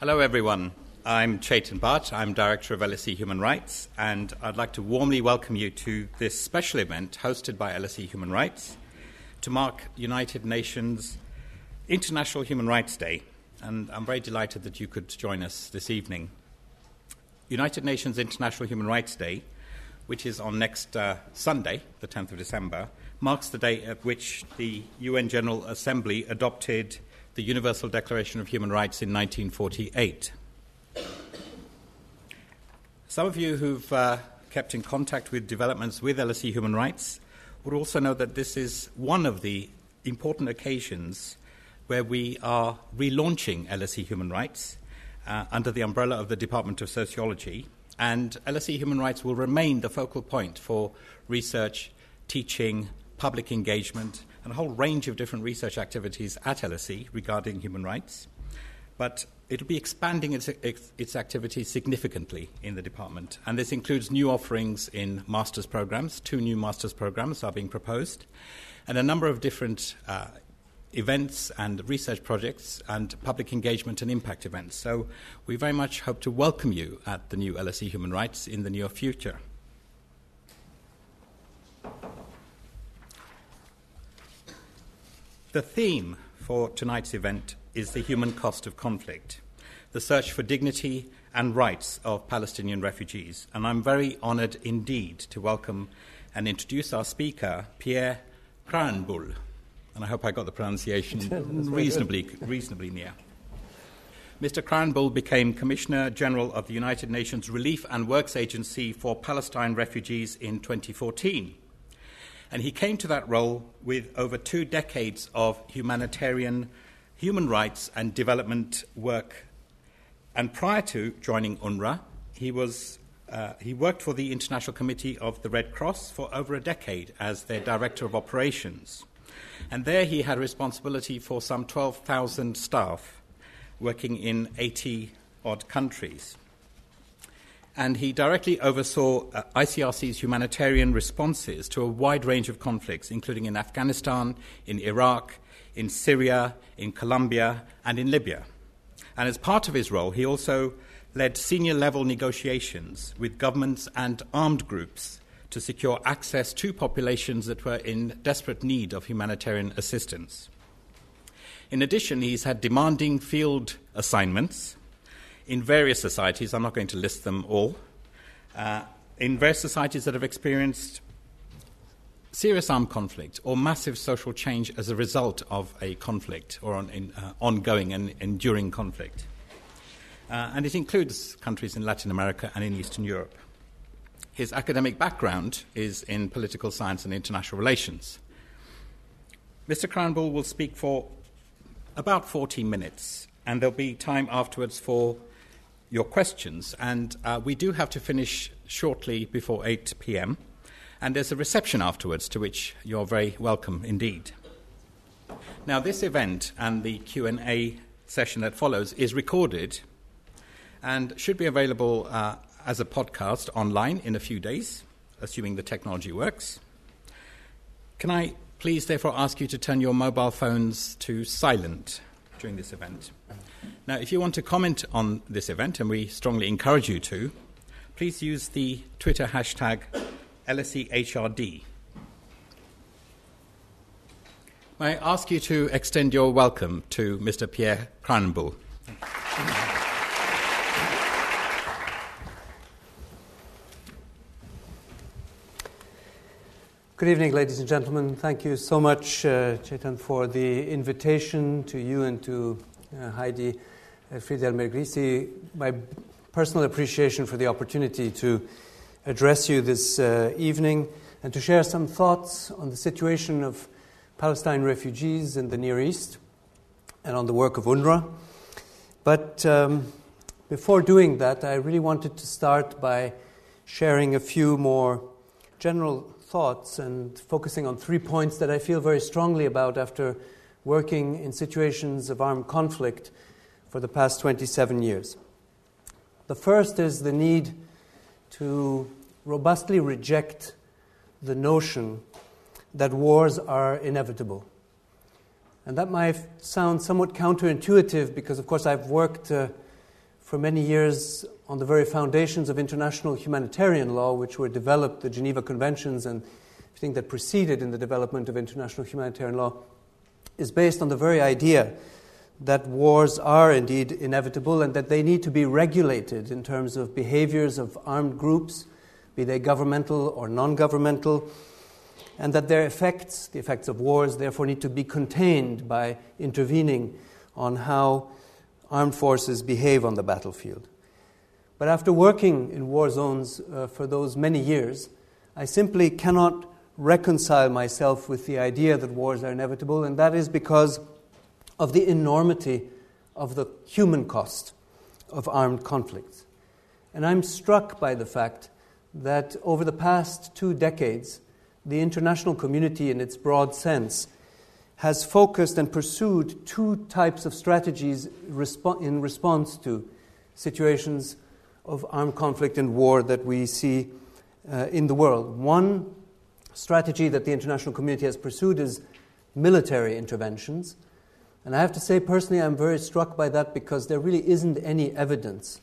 Hello, everyone. I'm Chetan Bhatt. I'm Director of LSE Human Rights, and I'd like to warmly welcome you to this special event hosted by LSE Human Rights to mark United Nations International Human Rights Day. And I'm very delighted that you could join us this evening. United Nations International Human Rights Day, which is on next uh, Sunday, the 10th of December, marks the day at which the UN General Assembly adopted the Universal Declaration of Human Rights in 1948. Some of you who've uh, kept in contact with developments with LSE Human Rights would also know that this is one of the important occasions where we are relaunching LSE Human Rights uh, under the umbrella of the Department of Sociology. And LSE Human Rights will remain the focal point for research, teaching, public engagement, and a whole range of different research activities at LSE regarding human rights. But it'll be expanding its, its, activities significantly in the department. And this includes new offerings in master's programs. Two new master's programs are being proposed, and a number of different uh, events and research projects and public engagement and impact events. So we very much hope to welcome you at the new LSE Human Rights in the near future. The theme for tonight's event is the human cost of conflict, the search for dignity and rights of Palestinian refugees. And I'm very honored indeed to welcome and introduce our speaker, Pierre Krahenbuhl. And I hope I got the pronunciation reasonably, reasonably near. Mr. Krahenbuhl became Commissioner General of the United Nations Relief and Works Agency for Palestine Refugees in 2014. And he came to that role with over two decades of humanitarian, human rights, and development work. And prior to joining UNRWA, he, was, uh, he worked for the International Committee of the Red Cross for over a decade as their Director of Operations. And there he had responsibility for some 12,000 staff working in 80 odd countries and he directly oversaw uh, ICRC's humanitarian responses to a wide range of conflicts, including in Afghanistan, in Iraq, in Syria, in Colombia, and in Libya. And as part of his role, he also led senior level negotiations with governments and armed groups to secure access to populations that were in desperate need of humanitarian assistance. In addition, he's had demanding field assignments in various societies, I'm not going to list them all, uh, in various societies that have experienced serious armed conflict or massive social change as a result of a conflict or on, in, uh, ongoing and enduring conflict. Uh, and it includes countries in Latin America and in Eastern Europe. His academic background is in political science and international relations. Mr. Krahenbuhl will speak for about 14 minutes, and there'll be time afterwards for your questions. And uh, we do have to finish shortly before 8 p.m. And there's a reception afterwards to which you're very welcome indeed. Now, this event and the Q&A session that follows is recorded and should be available uh, as a podcast online in a few days, assuming the technology works. Can I please therefore ask you to turn your mobile phones to silent during this event? Now, if you want to comment on this event, and we strongly encourage you to, please use the Twitter hashtag LSEHRD. May I ask you to extend your welcome to Mr. Pierre Krahenbuhl? Good evening, ladies and gentlemen. Thank you so much, uh, Chetan, for the invitation to you and to Heidi uh, Friedel Mergrisi, my personal appreciation for the opportunity to address you this uh, evening and to share some thoughts on the situation of Palestine refugees in the Near East and on the work of UNRWA. But um, before doing that, I really wanted to start by sharing a few more general thoughts and focusing on three points that I feel very strongly about after working in situations of armed conflict for the past 27 years. The first is the need to robustly reject the notion that wars are inevitable. And that might sound somewhat counterintuitive because, of course, I've worked uh, for many years on the very foundations of international humanitarian law, which were developed, the Geneva Conventions, and everything that preceded in the development of international humanitarian law, is based on the very idea that wars are indeed inevitable and that they need to be regulated in terms of behaviors of armed groups, be they governmental or non governmental, and that their effects, the effects of wars, therefore need to be contained by intervening on how armed forces behave on the battlefield. But after working in war zones uh, for those many years, I simply cannot reconcile myself with the idea that wars are inevitable, and that is because of the enormity of the human cost of armed conflicts. And I'm struck by the fact that over the past two decades, the international community, in its broad sense, has focused and pursued two types of strategies in response to situations of armed conflict and war that we see uh, in the world. One strategy that the international community has pursued is military interventions. And I have to say, personally, I'm very struck by that because there really isn't any evidence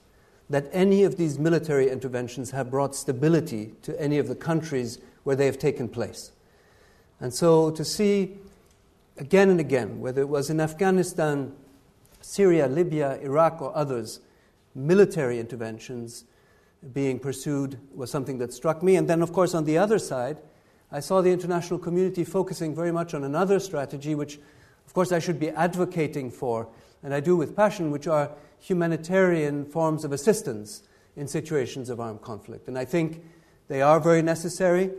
that any of these military interventions have brought stability to any of the countries where they have taken place. And so to see again and again, whether it was in Afghanistan, Syria, Libya, Iraq, or others, military interventions being pursued was something that struck me. And then, of course, on the other side, I saw the international community focusing very much on another strategy, which of course, I should be advocating for, and I do with passion, which are humanitarian forms of assistance in situations of armed conflict. And I think they are very necessary,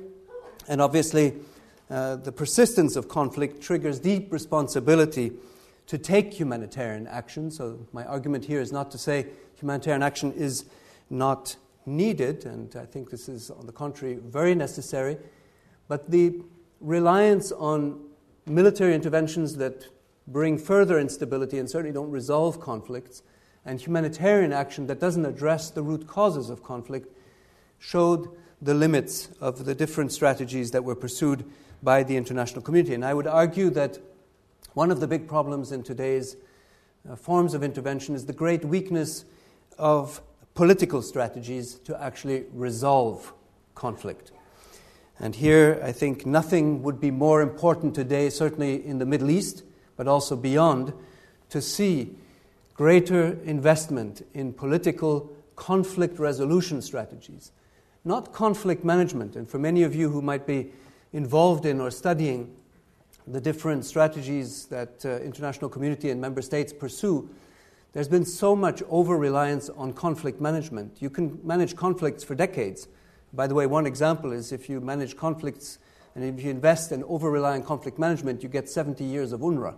and obviously, uh, the persistence of conflict triggers deep responsibility to take humanitarian action. So, my argument here is not to say humanitarian action is not needed, and I think this is, on the contrary, very necessary. But the reliance on military interventions that bring further instability and certainly don't resolve conflicts, and humanitarian action that doesn't address the root causes of conflict, showed the limits of the different strategies that were pursued by the international community. And I would argue that one of the big problems in today's uh, forms of intervention is the great weakness of political strategies to actually resolve conflict. And here, I think nothing would be more important today, certainly in the Middle East, but also beyond, to see greater investment in political conflict resolution strategies, not conflict management. And for many of you who might be involved in or studying the different strategies that uh, international community and member states pursue, there's been so much over reliance on conflict management. You can manage conflicts for decades by the way, one example is if you manage conflicts and if you invest and over rely on conflict management, you get 70 years of UNRWA.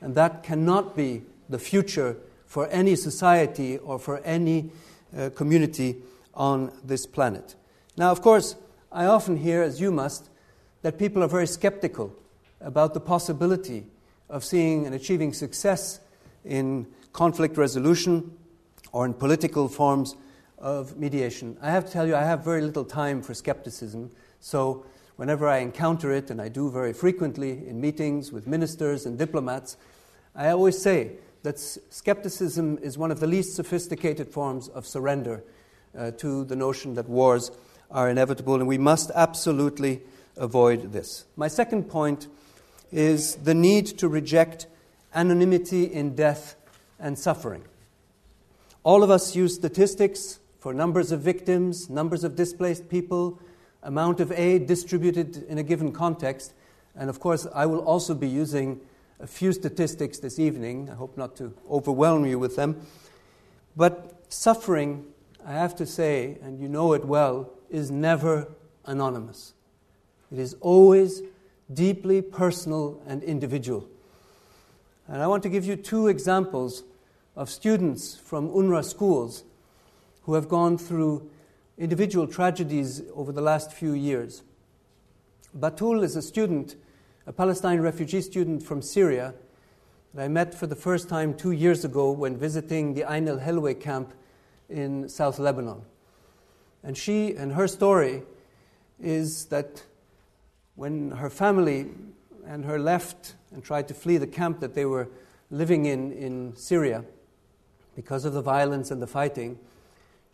And that cannot be the future for any society or for any uh, community on this planet. Now, of course, I often hear, as you must, that people are very skeptical about the possibility of seeing and achieving success in conflict resolution or in political forms of mediation. I have to tell you, I have very little time for skepticism. So, whenever I encounter it, and I do very frequently in meetings with ministers and diplomats, I always say that skepticism is one of the least sophisticated forms of surrender uh, to the notion that wars are inevitable, and we must absolutely avoid this. My second point is the need to reject anonymity in death and suffering. All of us use statistics for numbers of victims, numbers of displaced people, amount of aid distributed in a given context. And of course, I will also be using a few statistics this evening. I hope not to overwhelm you with them. But suffering, I have to say, and you know it well, is never anonymous. It is always deeply personal and individual. And I want to give you two examples of students from UNRWA schools who have gone through individual tragedies over the last few years. Batul is a student, a Palestine refugee student from Syria, that I met for the first time two years ago when visiting the Ain el Helwe camp in South Lebanon. And she and her story is that when her family and her left and tried to flee the camp that they were living in in Syria, because of the violence and the fighting,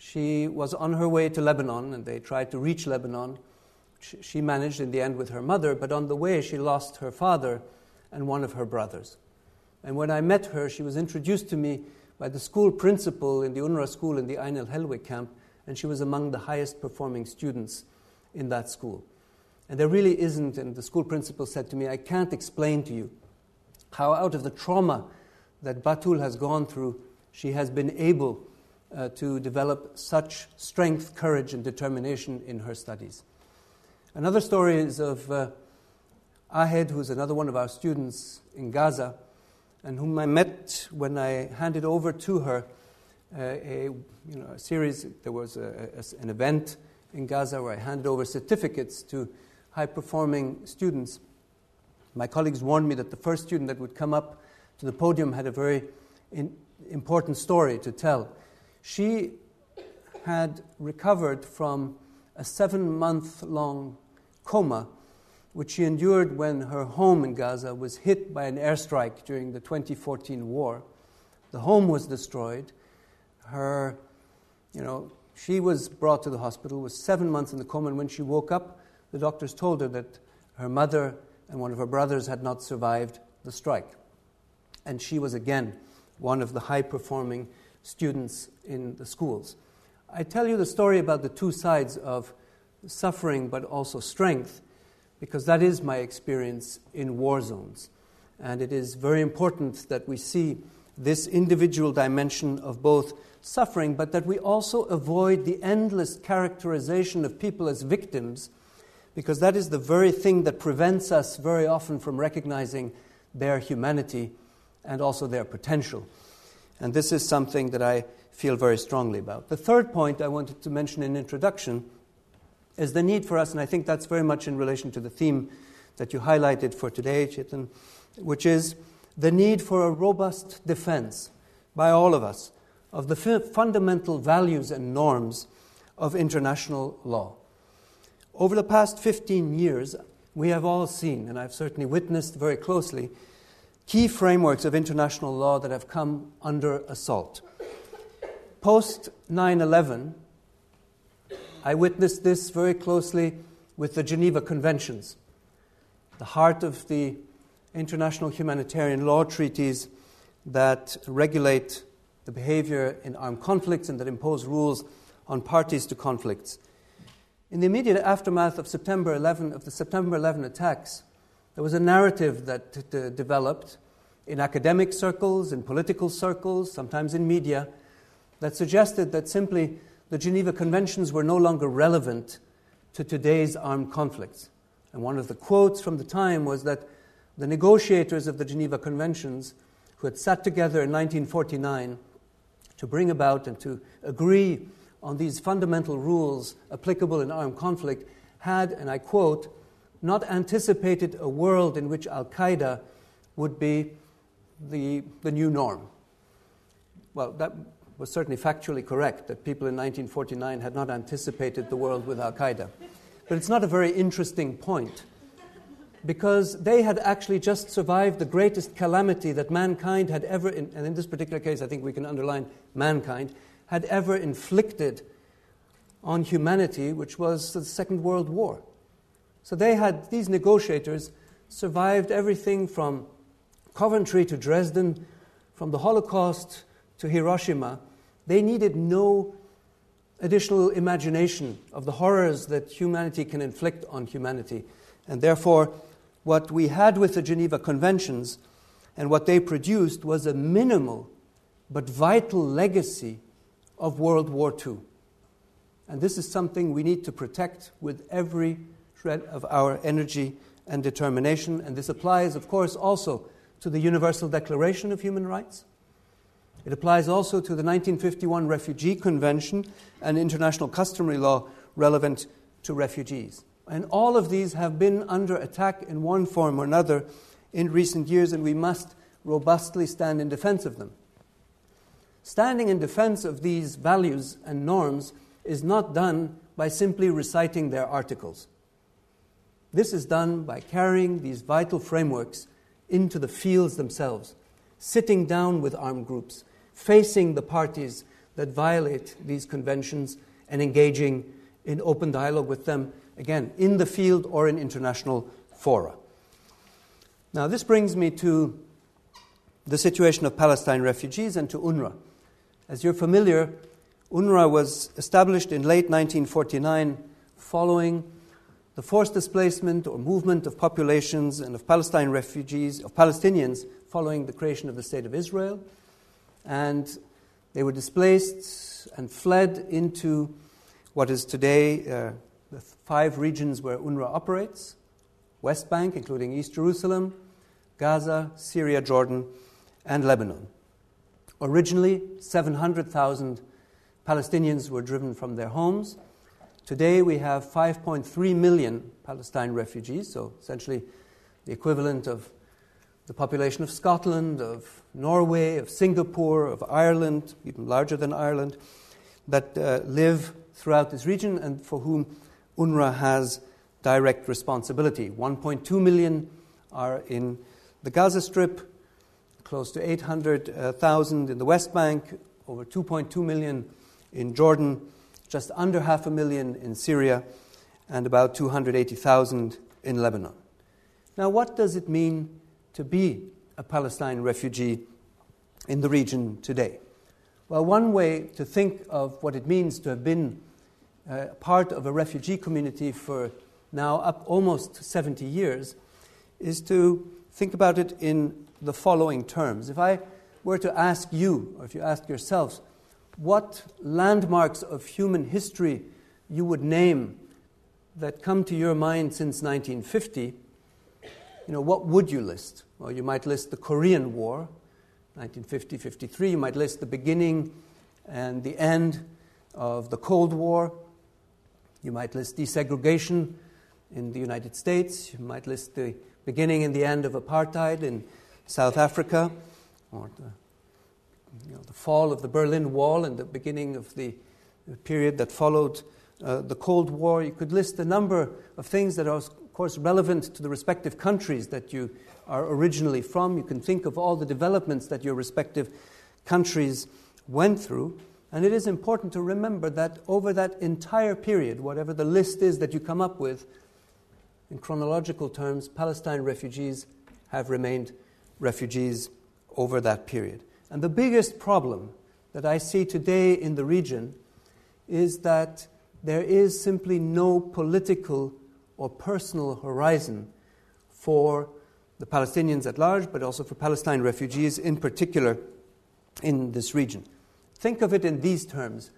she was on her way to Lebanon and they tried to reach Lebanon. She managed in the end with her mother, but on the way she lost her father and one of her brothers. And when I met her, she was introduced to me by the school principal in the UNRWA school in the Ain al Helwe camp, and she was among the highest performing students in that school. And there really isn't, and the school principal said to me, I can't explain to you how, out of the trauma that Batul has gone through, she has been able uh, to develop such strength, courage, and determination in her studies. Another story is of uh, Ahed, who's another one of our students in Gaza, and whom I met when I handed over to her uh, a, you know, a series. There was a, a, an event in Gaza where I handed over certificates to high performing students. My colleagues warned me that the first student that would come up to the podium had a very in, important story to tell. She had recovered from a seven month long coma, which she endured when her home in Gaza was hit by an airstrike during the 2014 war. The home was destroyed. Her, you know, she was brought to the hospital, was seven months in the coma, and when she woke up, the doctors told her that her mother and one of her brothers had not survived the strike. And she was again one of the high performing students in the schools. I tell you the story about the two sides of suffering but also strength because that is my experience in war zones. And it is very important that we see this individual dimension of both suffering, but that we also avoid the endless characterization of people as victims, because that is the very thing that prevents us very often from recognizing their humanity and also their potential. And this is something that I feel very strongly about. The third point I wanted to mention in introduction is the need for us, and I think that's very much in relation to the theme that you highlighted for today, Chetan, which is the need for a robust defense by all of us of the fundamental values and norms of international law. Over the past 15 years, we have all seen, and I've certainly witnessed very closely, key frameworks of international law that have come under assault. Post 9 11, I witnessed this very closely with the Geneva Conventions, the heart of the international humanitarian law treaties that regulate the behavior in armed conflicts and that impose rules on parties to conflicts. In the immediate aftermath of September 11, of the September 11 attacks, there was a narrative that developed in academic circles, in political circles, sometimes in media, that suggested that simply the Geneva Conventions were no longer relevant to today's armed conflicts. And one of the quotes from the time was that the negotiators of the Geneva Conventions, who had sat together in 1949 to bring about and to agree on these fundamental rules applicable in armed conflict, had, and I quote, not anticipated a world in which Al Qaeda would be the, the new norm. Well, that was certainly factually correct that people in 1949 had not anticipated the world with Al Qaeda. But it's not a very interesting point because they had actually just survived the greatest calamity that mankind had ever, and in this particular case, I think we can underline mankind, had ever inflicted on humanity, which was the Second World War. So they had, these negotiators survived everything from Coventry to Dresden, from the Holocaust to Hiroshima, they needed no additional imagination of the horrors that humanity can inflict on humanity. And therefore, what we had with the Geneva Conventions and what they produced was a minimal but vital legacy of World War II. And this is something we need to protect with every of our energy and determination. And this applies, of course, also to the Universal Declaration of Human Rights it applies also to the 1951 Refugee Convention and international customary law relevant to refugees. And all of these have been under attack in one form or another in recent years, and we must robustly stand in defense of them. Standing in defense of these values and norms is not done by simply reciting their articles. This is done by carrying these vital frameworks into the fields themselves, sitting down with armed groups, facing the parties that violate these conventions and engaging in open dialogue with them, again, in the field or in international fora. Now, this brings me to the situation of Palestine refugees and to UNRWA. As you're familiar, UNRWA was established in late 1949 following the forced displacement or movement of populations and of Palestine refugees, of Palestinians, following the creation of the State of Israel. And they were displaced and fled into what is today uh, the five regions where UNRWA operates West Bank, including East Jerusalem, Gaza, Syria, Jordan, and Lebanon. Originally, 700,000 Palestinians were driven from their homes. Today, we have 5.3 million Palestine refugees, so essentially the equivalent of the population of Scotland, of Norway, of Singapore, of Ireland, even larger than Ireland, that uh, live throughout this region and for whom UNRWA has direct responsibility. 1.2 million are in the Gaza Strip, close to 800,000 in the West Bank, over 2.2 million in Jordan, just under half a million in Syria, and about 280,000 in Lebanon. Now, what does it mean to be a Palestine refugee in the region today? Well, one way to think of what it means to have been uh, part of a refugee community for now up almost 70 years is to think about it in the following terms. If I were to ask you, or if you ask yourselves, what landmarks of human history you would name that come to your mind since 1950, you know, what would you list? Well, you might list the Korean War, 1950 53. You might list the beginning and the end of the Cold War. You might list desegregation in the United States. You might list the beginning and the end of apartheid in South Africa, or the you know, the fall of the Berlin Wall and the beginning of the, period that followed uh, the Cold War. You could list a number of things that are, of course, relevant to the respective countries that you are originally from. You can think of all the developments that your respective countries went through. And it is important to remember that over that entire period, whatever the list is that you come up with, in chronological terms, Palestine refugees have remained refugees over that period. And the biggest problem that I see today in the region is that there is simply no political or personal horizon for the Palestinians at large, but also for Palestine refugees in particular in this region. Think of it in these terms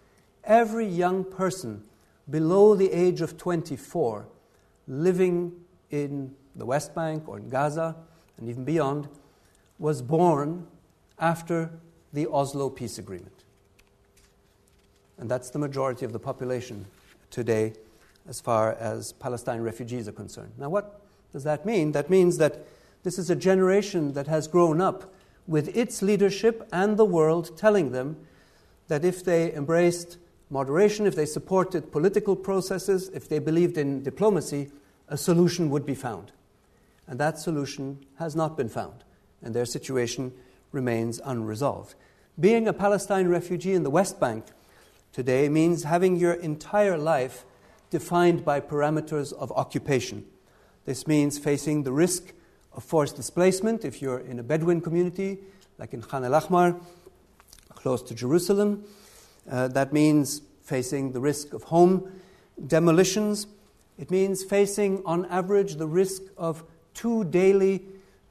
every young person below the age of 24 living in the West Bank or in Gaza and even beyond was born after the Oslo Peace Agreement. And that's the majority of the population today as far as Palestine refugees are concerned. Now, what does that mean? That means that this is a generation that has grown up with its leadership and the world telling them that if they embraced moderation, if they supported political processes, if they believed in diplomacy, a solution would be found. And that solution has not been found, and their situation remains unresolved. Being a Palestine refugee in the West Bank today means having your entire life defined by parameters of occupation. This means facing the risk of forced displacement if you're in a Bedouin community, like in Khan al Ahmar, close to Jerusalem. Uh, that means facing the risk of home demolitions. It means facing, on average, the risk of two daily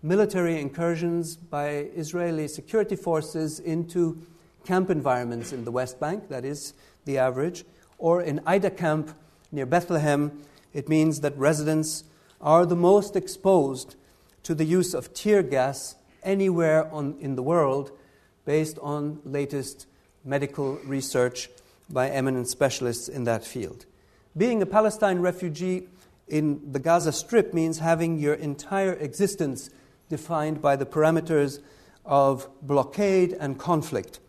military incursions by Israeli security forces into camp environments in the West Bank, that is the average, or in Aida camp near Bethlehem, it means that residents are the most exposed to the use of tear gas anywhere on, in the world based on latest medical research by eminent specialists in that field. Being a Palestine refugee in the Gaza Strip means having your entire existence defined by the parameters of blockade and conflict.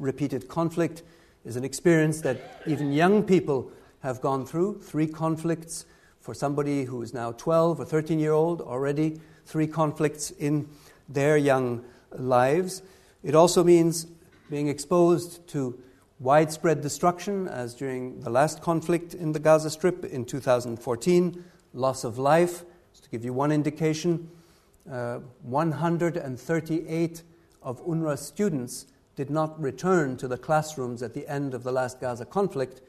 Repeated conflict is an experience that even young people have gone through. Three conflicts for somebody who is now 12 or 13 year old, already three conflicts in their young lives. It also means being exposed to widespread destruction, as during the last conflict in the Gaza Strip in 2014, loss of life. Just to give you one indication, uh, 138 of UNRWA students did not return to the classrooms at the end of the last Gaza conflict.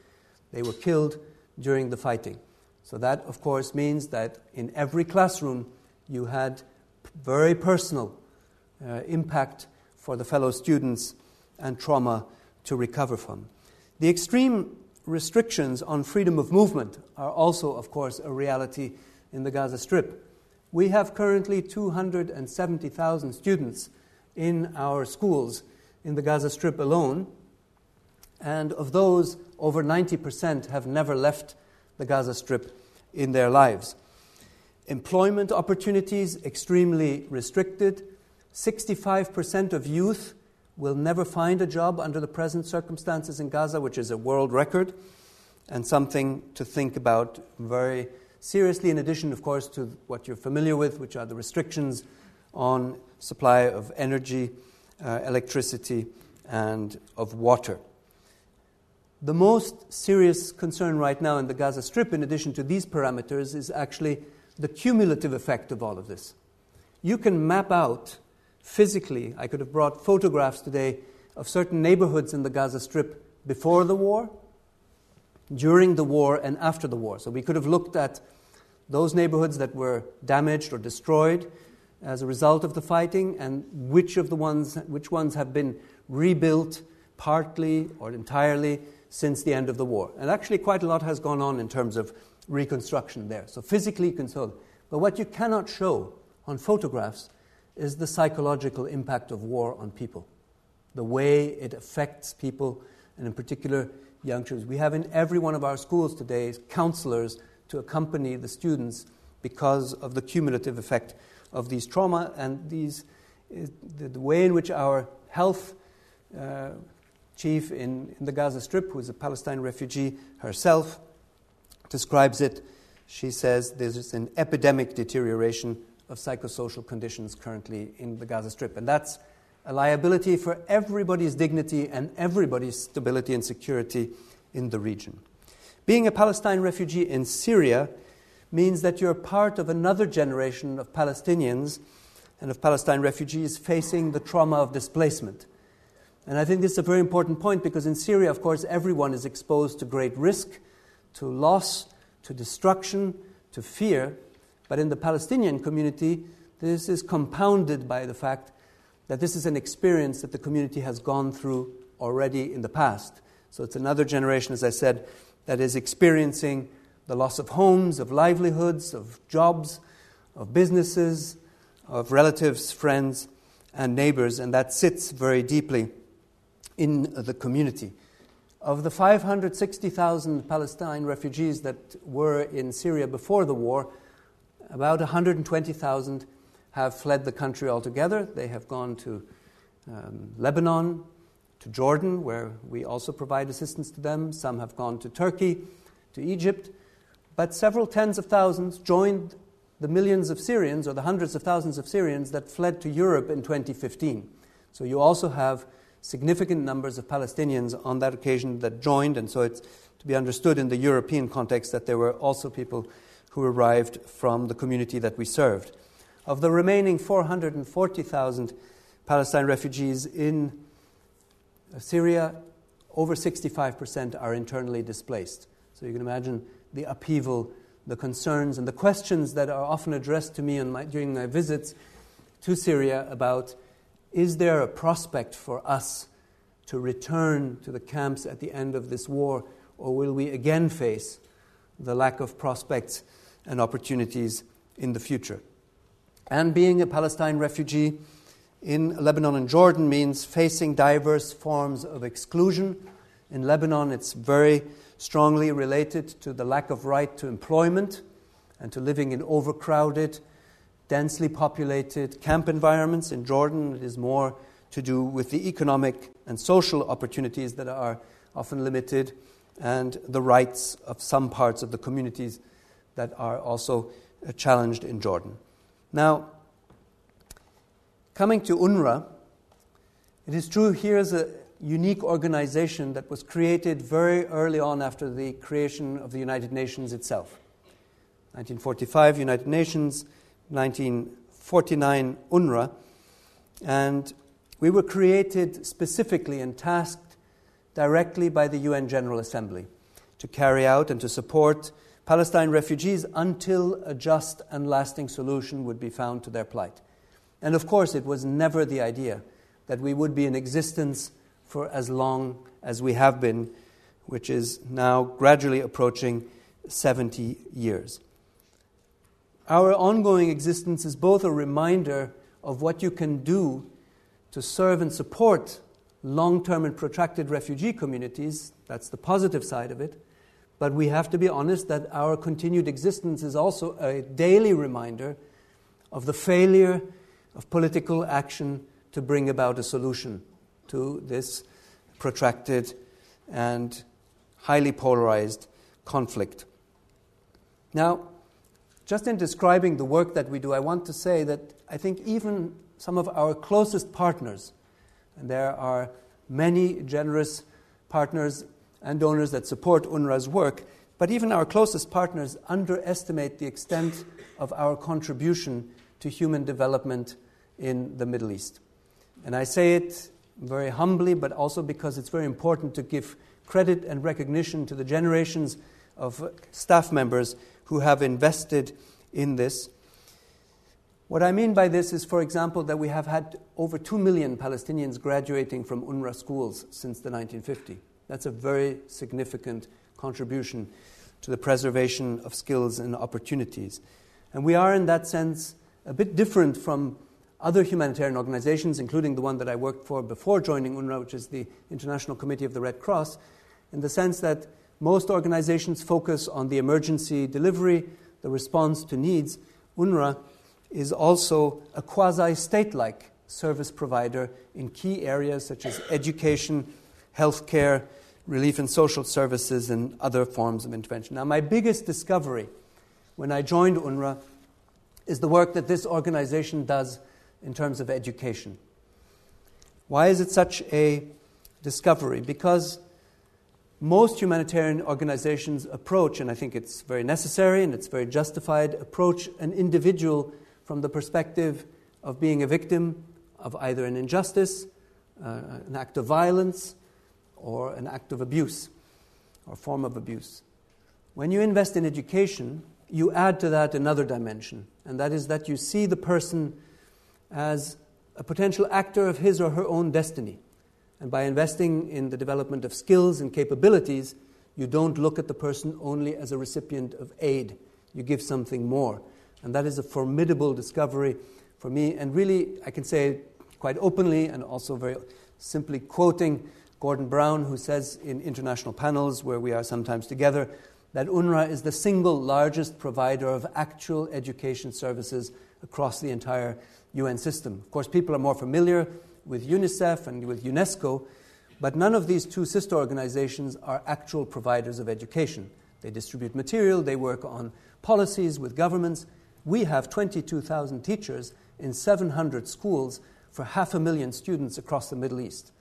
They were killed during the fighting. So, that, of course, means that in every classroom you had very personal uh, impact for the fellow students and trauma to recover from. The extreme restrictions on freedom of movement are also, of course, a reality in the Gaza Strip. We have currently 270,000 students in our schools in the Gaza Strip alone, and of those, over 90% have never left the Gaza Strip in their lives. Employment opportunities extremely restricted. 65% of youth will never find a job under the present circumstances in Gaza, which is a world record and something to think about very seriously, in addition, of course, to what you're familiar with, which are the restrictions on supply of energy, uh, electricity, and of water. The most serious concern right now in the Gaza Strip, in addition to these parameters, is actually the cumulative effect of all of this. You can map out physically, I could have brought photographs today of certain neighborhoods in the Gaza Strip before the war, during the war, and after the war. So we could have looked at those neighborhoods that were damaged or destroyed as a result of the fighting and which of the ones which ones have been rebuilt partly or entirely since the end of the war. And actually quite a lot has gone on in terms of reconstruction there. So physically you can show. But what you cannot show on photographs is the psychological impact of war on people, the way it affects people, and in particular, young children. We have in every one of our schools today counselors to accompany the students because of the cumulative effect of these trauma and these, the, way in which our health uh, chief in, in the Gaza Strip, who is a Palestine refugee herself, describes it. She says there's an epidemic deterioration of psychosocial conditions currently in the Gaza Strip. And that's a liability for everybody's dignity and everybody's stability and security in the region. Being a Palestine refugee in Syria means that you're part of another generation of Palestinians and of Palestine refugees facing the trauma of displacement. And I think this is a very important point because in Syria, of course, everyone is exposed to great risk, to loss, to destruction, to fear. But in the Palestinian community, this is compounded by the fact that this is an experience that the community has gone through already in the past. So it's another generation, as I said, that is experiencing the loss of homes, of livelihoods, of jobs, of businesses, of relatives, friends, and neighbors, and that sits very deeply in the community. Of the 560,000 Palestine refugees that were in Syria before the war, about 120,000 have fled the country altogether. They have gone to um, Lebanon, to Jordan, where we also provide assistance to them. Some have gone to Turkey, to Egypt. But several tens of thousands joined the millions of Syrians, or the hundreds of thousands of Syrians, that fled to Europe in 2015. So you also have significant numbers of Palestinians on that occasion that joined, and so it's to be understood in the European context that there were also people who arrived from the community that we served. Of the remaining 440,000 Palestine refugees in Syria, over 65% are internally displaced. So you can imagine the upheaval, the concerns, and the questions that are often addressed to me my, during my visits to Syria about is there a prospect for us to return to the camps at the end of this war, or will we again face the lack of prospects and opportunities in the future. And being a Palestine refugee in Lebanon and Jordan means facing diverse forms of exclusion. In Lebanon, it's very strongly related to the lack of right to employment and to living in overcrowded, densely populated camp environments. In Jordan, it is more to do with the economic and social opportunities that are often limited and the rights of some parts of the communities that are also challenged in Jordan. Now, coming to UNRWA, it is true here's a unique organization that was created very early on after the creation of the United Nations itself. 1945, United Nations, 1949, UNRWA. And we were created specifically and tasked directly by the UN General Assembly to carry out and to support Palestine refugees until a just and lasting solution would be found to their plight. And of course, it was never the idea that we would be in existence for as long as we have been, which is now gradually approaching 70 years. Our ongoing existence is both a reminder of what you can do to serve and support long term and protracted refugee communities. That's the positive side of it. But we have to be honest that our continued existence is also a daily reminder of the failure of political action to bring about a solution to this protracted and highly polarized conflict. Now, just in describing the work that we do, I want to say that I think even some of our closest partners, and there are many generous partners and donors that support UNRWA's work, but even our closest partners underestimate the extent of our contribution to human development in the Middle East. And I say it very humbly, but also because it's very important to give credit and recognition to the generations of staff members who have invested in this. What I mean by this is, for example, that we have had over 2 million Palestinians graduating from UNRWA schools since the 1950s. That's a very significant contribution to the preservation of skills and opportunities. And we are, in that sense, a bit different from other humanitarian organizations, including the one that I worked for before joining UNRWA, which is the International Committee of the Red Cross, in the sense that most organizations focus on the emergency delivery, the response to needs. UNRWA is also a quasi state like service provider in key areas such as education, healthcare, relief and social services, and other forms of intervention. Now, my biggest discovery when I joined UNRWA is the work that this organization does in terms of education. Why is it such a discovery? Because most humanitarian organizations approach, and I think it's very necessary and it's very justified, approach an individual from the perspective of being a victim of either an injustice, uh, an act of violence, or an act of abuse or form of abuse. When you invest in education, you add to that another dimension, and that is that you see the person as a potential actor of his or her own destiny. And by investing in the development of skills and capabilities, you don't look at the person only as a recipient of aid. You give something more. And that is a formidable discovery for me. And really, I can say quite openly and also very simply quoting Gordon Brown, who says in international panels where we are sometimes together that UNRWA is the single largest provider of actual education services across the entire UN system. Of course, people are more familiar with UNICEF and with UNESCO, but none of these two sister organizations are actual providers of education. They distribute material, they work on policies with governments. We have 22,000 teachers in 700 schools for half a million students across the Middle East.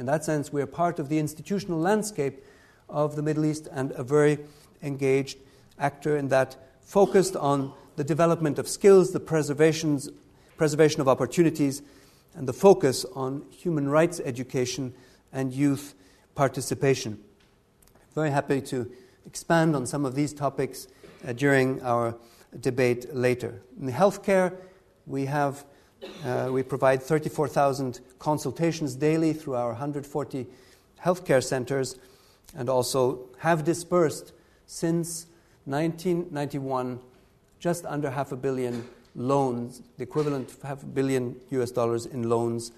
In that sense, we are part of the institutional landscape of the Middle East and a very engaged actor in that, focused on the development of skills, the preservation of opportunities, and the focus on human rights education and youth participation. Very happy to expand on some of these topics uh, during our debate later. In healthcare, we have uh, we provide 34,000 consultations daily through our 140 healthcare centers, and also have dispersed since 1991 just under half a billion loans, the equivalent of half a billion US dollars in loans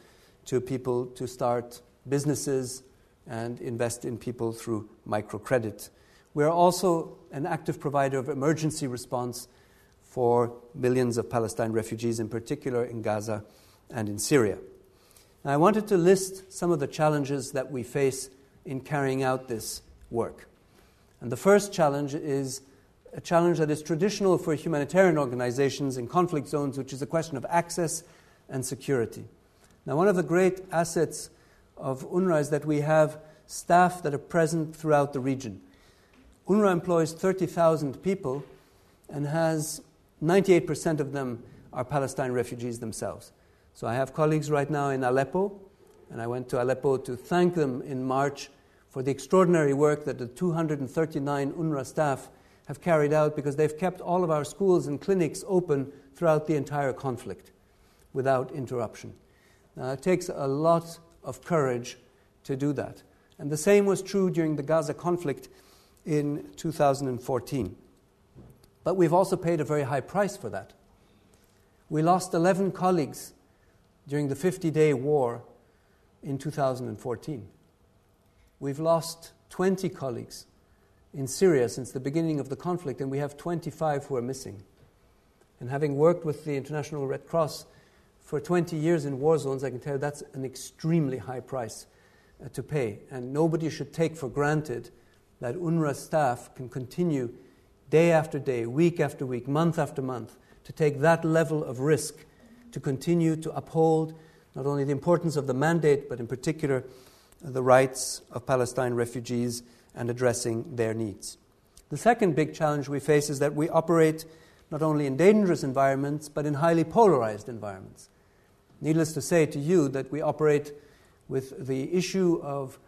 to people to start businesses and invest in people through microcredit. We are also an active provider of emergency response for millions of Palestine refugees, in particular in Gaza and in Syria. Now, I wanted to list some of the challenges that we face in carrying out this work. And the first challenge is a challenge that is traditional for humanitarian organizations in conflict zones, which is a question of access and security. Now, one of the great assets of UNRWA is that we have staff that are present throughout the region. UNRWA employs 30,000 people and has 98% of them are Palestine refugees themselves. So I have colleagues right now in Aleppo, and I went to Aleppo to thank them in March for the extraordinary work that the 239 UNRWA staff have carried out because they've kept all of our schools and clinics open throughout the entire conflict without interruption. Now, it takes a lot of courage to do that. And the same was true during the Gaza conflict in 2014. But we've also paid a very high price for that. We lost 11 colleagues during the 50 day war in 2014. We've lost 20 colleagues in Syria since the beginning of the conflict, and we have 25 who are missing. And having worked with the International Red Cross for 20 years in war zones, I can tell you that's an extremely high price uh, to pay. And nobody should take for granted that UNRWA staff can continue day after day, week after week, month after month, to take that level of risk to continue to uphold not only the importance of the mandate, but in particular the rights of Palestine refugees and addressing their needs. The second big challenge we face is that we operate not only in dangerous environments, but in highly polarized environments. Needless to say to you that we operate with the issue of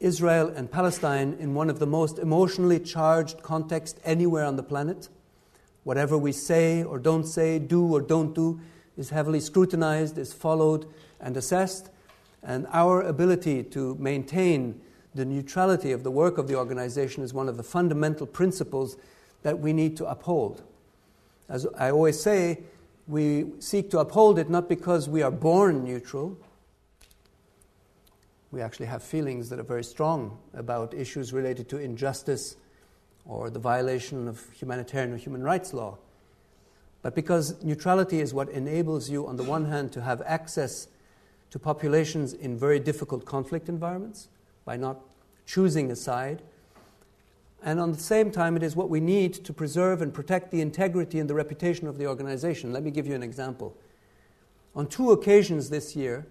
Israel and Palestine in one of the most emotionally charged contexts anywhere on the planet. Whatever we say or don't say, do or don't do, is heavily scrutinized, is followed and assessed. And our ability to maintain the neutrality of the work of the organization is one of the fundamental principles that we need to uphold. As I always say, we seek to uphold it not because we are born neutral. We actually have feelings that are very strong about issues related to injustice or the violation of humanitarian or human rights law. But because neutrality is what enables you, on the one hand, to have access to populations in very difficult conflict environments by not choosing a side, and on the same time, it is what we need to preserve and protect the integrity and the reputation of the organization. Let me give you an example. On two occasions this year,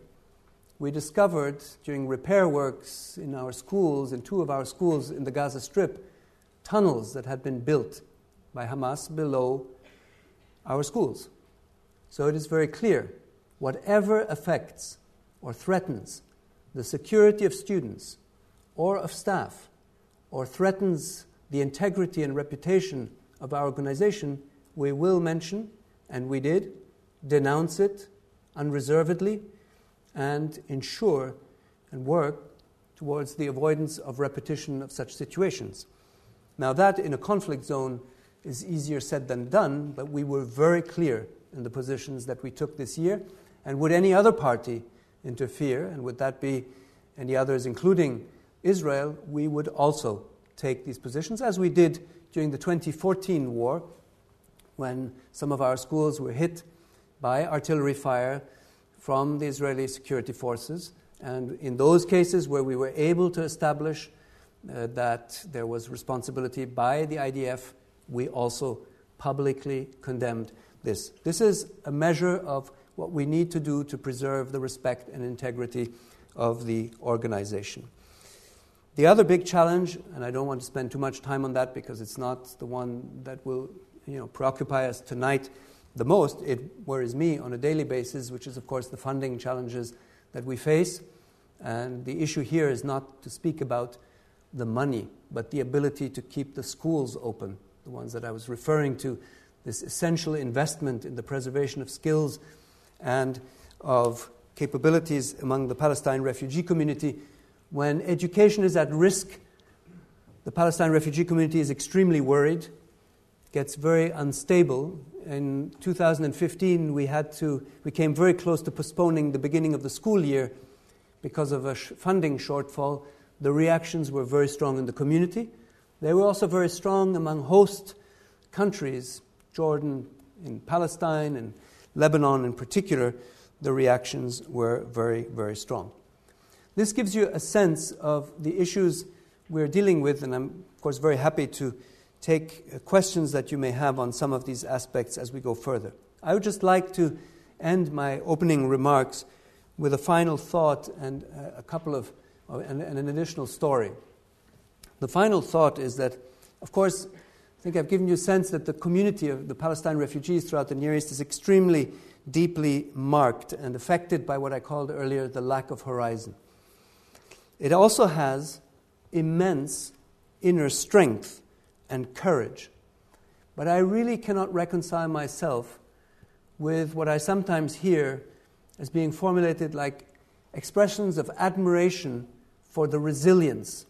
we discovered during repair works in our schools, in two of our schools in the Gaza Strip, tunnels that had been built by Hamas below our schools. So it is very clear whatever affects or threatens the security of students or of staff or threatens the integrity and reputation of our organization, we will mention, and we did, denounce it unreservedly, and ensure and work towards the avoidance of repetition of such situations. Now, that in a conflict zone is easier said than done, but we were very clear in the positions that we took this year. And would any other party interfere, and would that be any others, including Israel, we would also take these positions, as we did during the 2014 war, when some of our schools were hit by artillery fire from the Israeli security forces. And in those cases where we were able to establish uh, that there was responsibility by the IDF, we also publicly condemned this. This is a measure of what we need to do to preserve the respect and integrity of the organization. The other big challenge, and I don't want to spend too much time on that because it's not the one that will you know, preoccupy us tonight the most. It worries me on a daily basis, which is, of course, the funding challenges that we face. And the issue here is not to speak about the money, but the ability to keep the schools open, the ones that I was referring to, this essential investment in the preservation of skills and of capabilities among the Palestine refugee community when education is at risk, the Palestine refugee community is extremely worried, gets very unstable. In 2015, we, had to, we came very close to postponing the beginning of the school year because of a sh- funding shortfall. The reactions were very strong in the community. They were also very strong among host countries, Jordan, in Palestine, and Lebanon in particular. The reactions were very, very strong. This gives you a sense of the issues we're dealing with, and I'm, of course, very happy to take uh, questions that you may have on some of these aspects as we go further. I would just like to end my opening remarks with a final thought and a couple of, and an additional story. The final thought is that, of course, I think I've given you a sense that the community of the Palestine refugees throughout the Near East is extremely deeply marked and affected by what I called earlier the lack of horizon. It also has immense inner strength and courage. But I really cannot reconcile myself with what I sometimes hear as being formulated like expressions of admiration for the resilience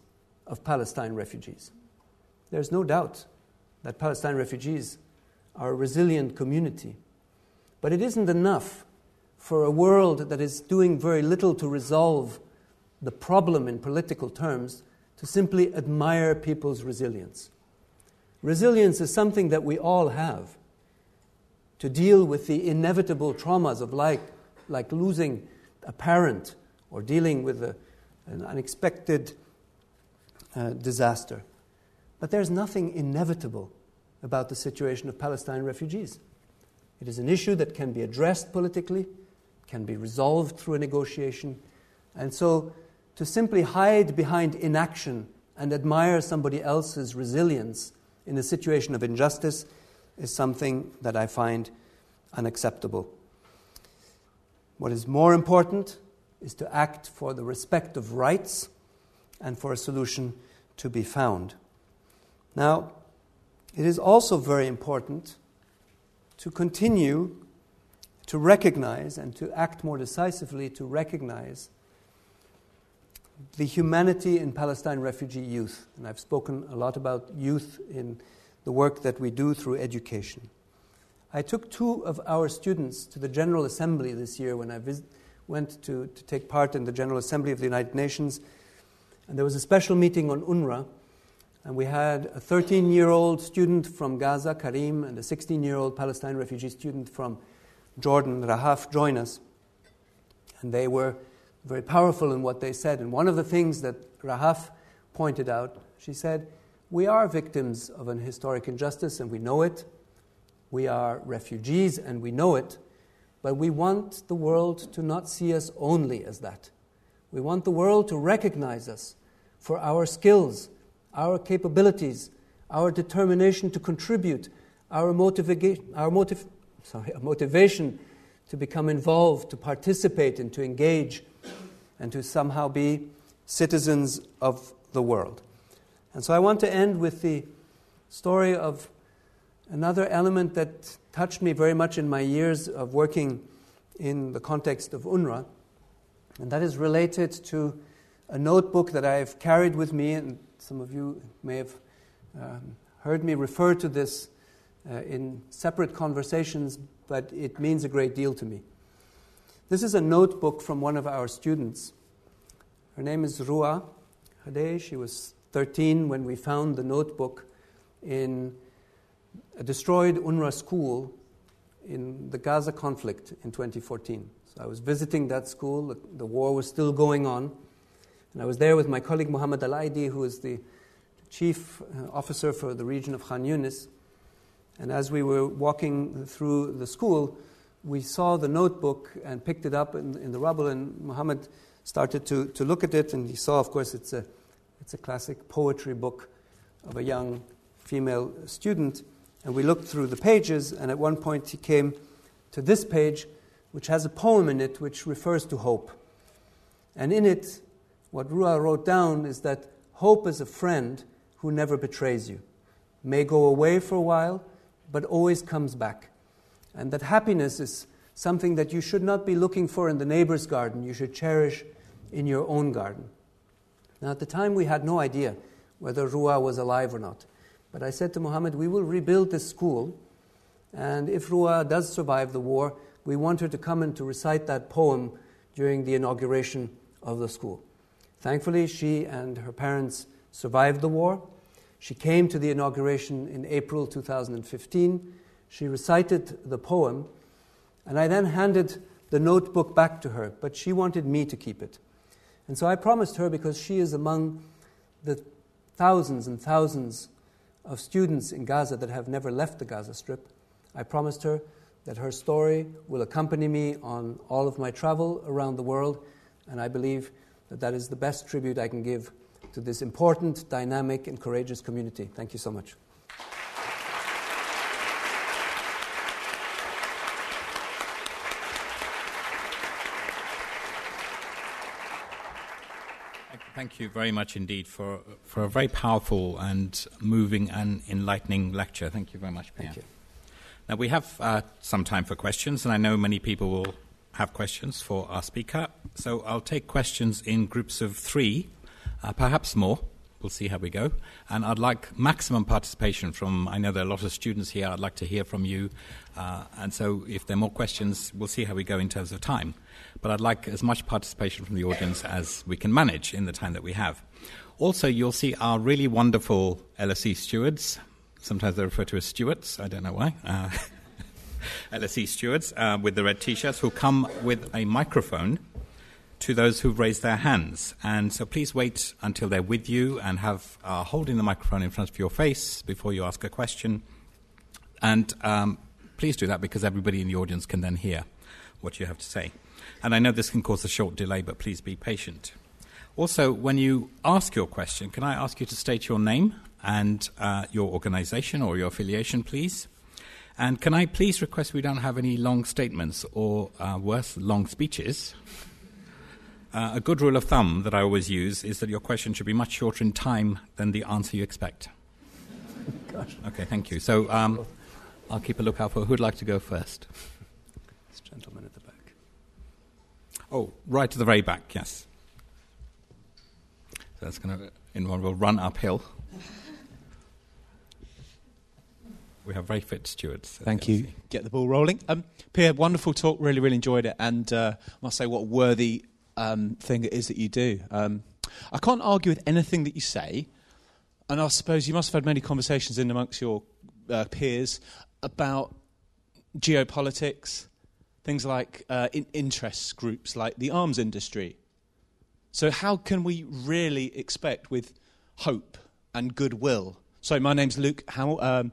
of Palestine refugees. There's no doubt that Palestine refugees are a resilient community. But it isn't enough for a world that is doing very little to resolve the problem in political terms to simply admire people's resilience. Resilience is something that we all have to deal with the inevitable traumas of life, like losing a parent or dealing with a, an unexpected uh, disaster. But there's nothing inevitable about the situation of Palestine refugees. It is an issue that can be addressed politically, can be resolved through a negotiation. And so to simply hide behind inaction and admire somebody else's resilience in a situation of injustice is something that I find unacceptable. What is more important is to act for the respect of rights and for a solution to be found. Now, it is also very important to continue to recognize and to act more decisively to recognize the humanity in Palestine refugee youth. And I've spoken a lot about youth in the work that we do through education. I took two of our students to the General Assembly this year when I went to, to take part in the General Assembly of the United Nations. And there was a special meeting on UNRWA. And we had a 13 year old student from Gaza, Karim, and a 16 year old Palestine refugee student from Jordan, Rahaf, join us. And they were very powerful in what they said. And one of the things that Rahaf pointed out, she said, We are victims of an historic injustice and we know it. We are refugees and we know it, but we want the world to not see us only as that. We want the world to recognize us for our skills, our capabilities, our determination to contribute, our, motiva- our motiv- sorry, motivation to become involved, to participate, and to engage, and to somehow be citizens of the world. And so I want to end with the story of Another element that touched me very much in my years of working in the context of UNRWA, and that is related to a notebook that I've carried with me, and some of you may have um, heard me refer to this uh, in separate conversations, but it means a great deal to me. This is a notebook from one of our students. Her name is Rua Hade. She was 13 when we found the notebook in a destroyed UNRWA school in the Gaza conflict in 2014. So I was visiting that school, the, war was still going on, and I was there with my colleague Muhammad Al Aidi, who is the chief uh, officer for the region of Khan Yunis. And as we were walking through the school, we saw the notebook and picked it up in, in the rubble, and Muhammad started to, to look at it, and he saw, of course, it's a, it's a classic poetry book of a young female student. And we looked through the pages, and at one point he came to this page, which has a poem in it which refers to hope. And in it, what Rua wrote down is that hope is a friend who never betrays you, may go away for a while, but always comes back. And that happiness is something that you should not be looking for in the neighbor's garden, you should cherish in your own garden. Now, at the time, we had no idea whether Rua was alive or not. But I said to Muhammad, we will rebuild this school, and if Rua does survive the war, we want her to come and to recite that poem during the inauguration of the school. Thankfully, she and her parents survived the war. She came to the inauguration in April 2015. She recited the poem, and I then handed the notebook back to her, but she wanted me to keep it. And so I promised her, because she is among the thousands and thousands of students in Gaza that have never left the Gaza Strip, I promised her that her story will accompany me on all of my travel around the world, and I believe that that is the best tribute I can give to this important, dynamic, and courageous community. Thank you so much. Thank you very much indeed for, for a very powerful and moving and enlightening lecture. Thank you very much, Pierre. Thank you. Now, we have uh, some time for questions, and I know many people will have questions for our speaker. So I'll take questions in groups of three, uh, perhaps more. We'll see how we go. And I'd like maximum participation from, I know there are a lot of students here. I'd like to hear from you. Uh, and so if there are more questions, we'll see how we go in terms of time. But I'd like as much participation from the audience as we can manage in the time that we have. Also, you'll see our really wonderful LSE stewards. Sometimes they're referred to as stewards. I don't know why. Uh, LSE stewards uh, with the red t shirts who come with a microphone to those who've raised their hands. And so please wait until they're with you and have uh, holding the microphone in front of your face before you ask a question. And um, please do that because everybody in the audience can then hear what you have to say. And I know this can cause a short delay, but please be patient. Also, when you ask your question, can I ask you to state your name and uh, your organization or your affiliation, please? And can I please request we don't have any long statements or, uh, worse, long speeches? Uh, a good rule of thumb that I always use is that your question should be much shorter in time than the answer you expect. Gosh. Okay, thank you. So um, I'll keep a lookout for who'd like to go first. This gentleman at the. Oh, right to the very back, yes. So that's going to involve a run uphill. We have very fit stewards. Thank you. Get the ball rolling. Um, Pierre, wonderful talk. Really, really enjoyed it. And uh, I must say, what a worthy um, thing it is that you do. Um, I can't argue with anything that you say. And I suppose you must have had many conversations in amongst your uh, peers about geopolitics, things like uh, in- interest groups like the arms industry. So, how can we really expect with hope and goodwill? So, my name's Luke Hamill. Um,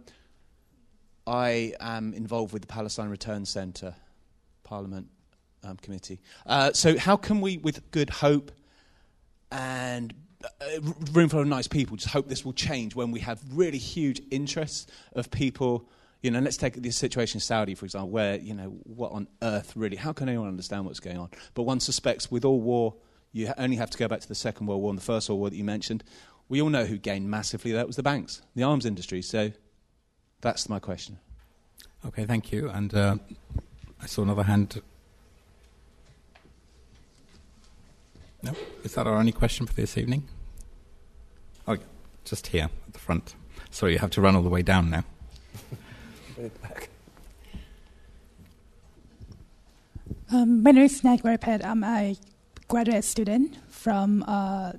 I am involved with the Palestine Return Centre, Parliament um, Committee. Uh, so, how can we, with good hope and a room of nice people, just hope this will change when we have really huge interests of people? You know, let's take the situation in Saudi, for example, where, you know, what on earth really, how can anyone understand what's going on? But one suspects with all war, you only have to go back to the Second World War and the First World War that you mentioned. We all know who gained massively. That was the banks, the arms industry. So that's my question. Okay, thank you. And uh, I saw another hand. No? Is that our only question for this evening? Oh, just here at the front. Sorry, you have to run all the way down now. Right at the back. Um, my name is Nat Guarapet. I'm a graduate student from uh,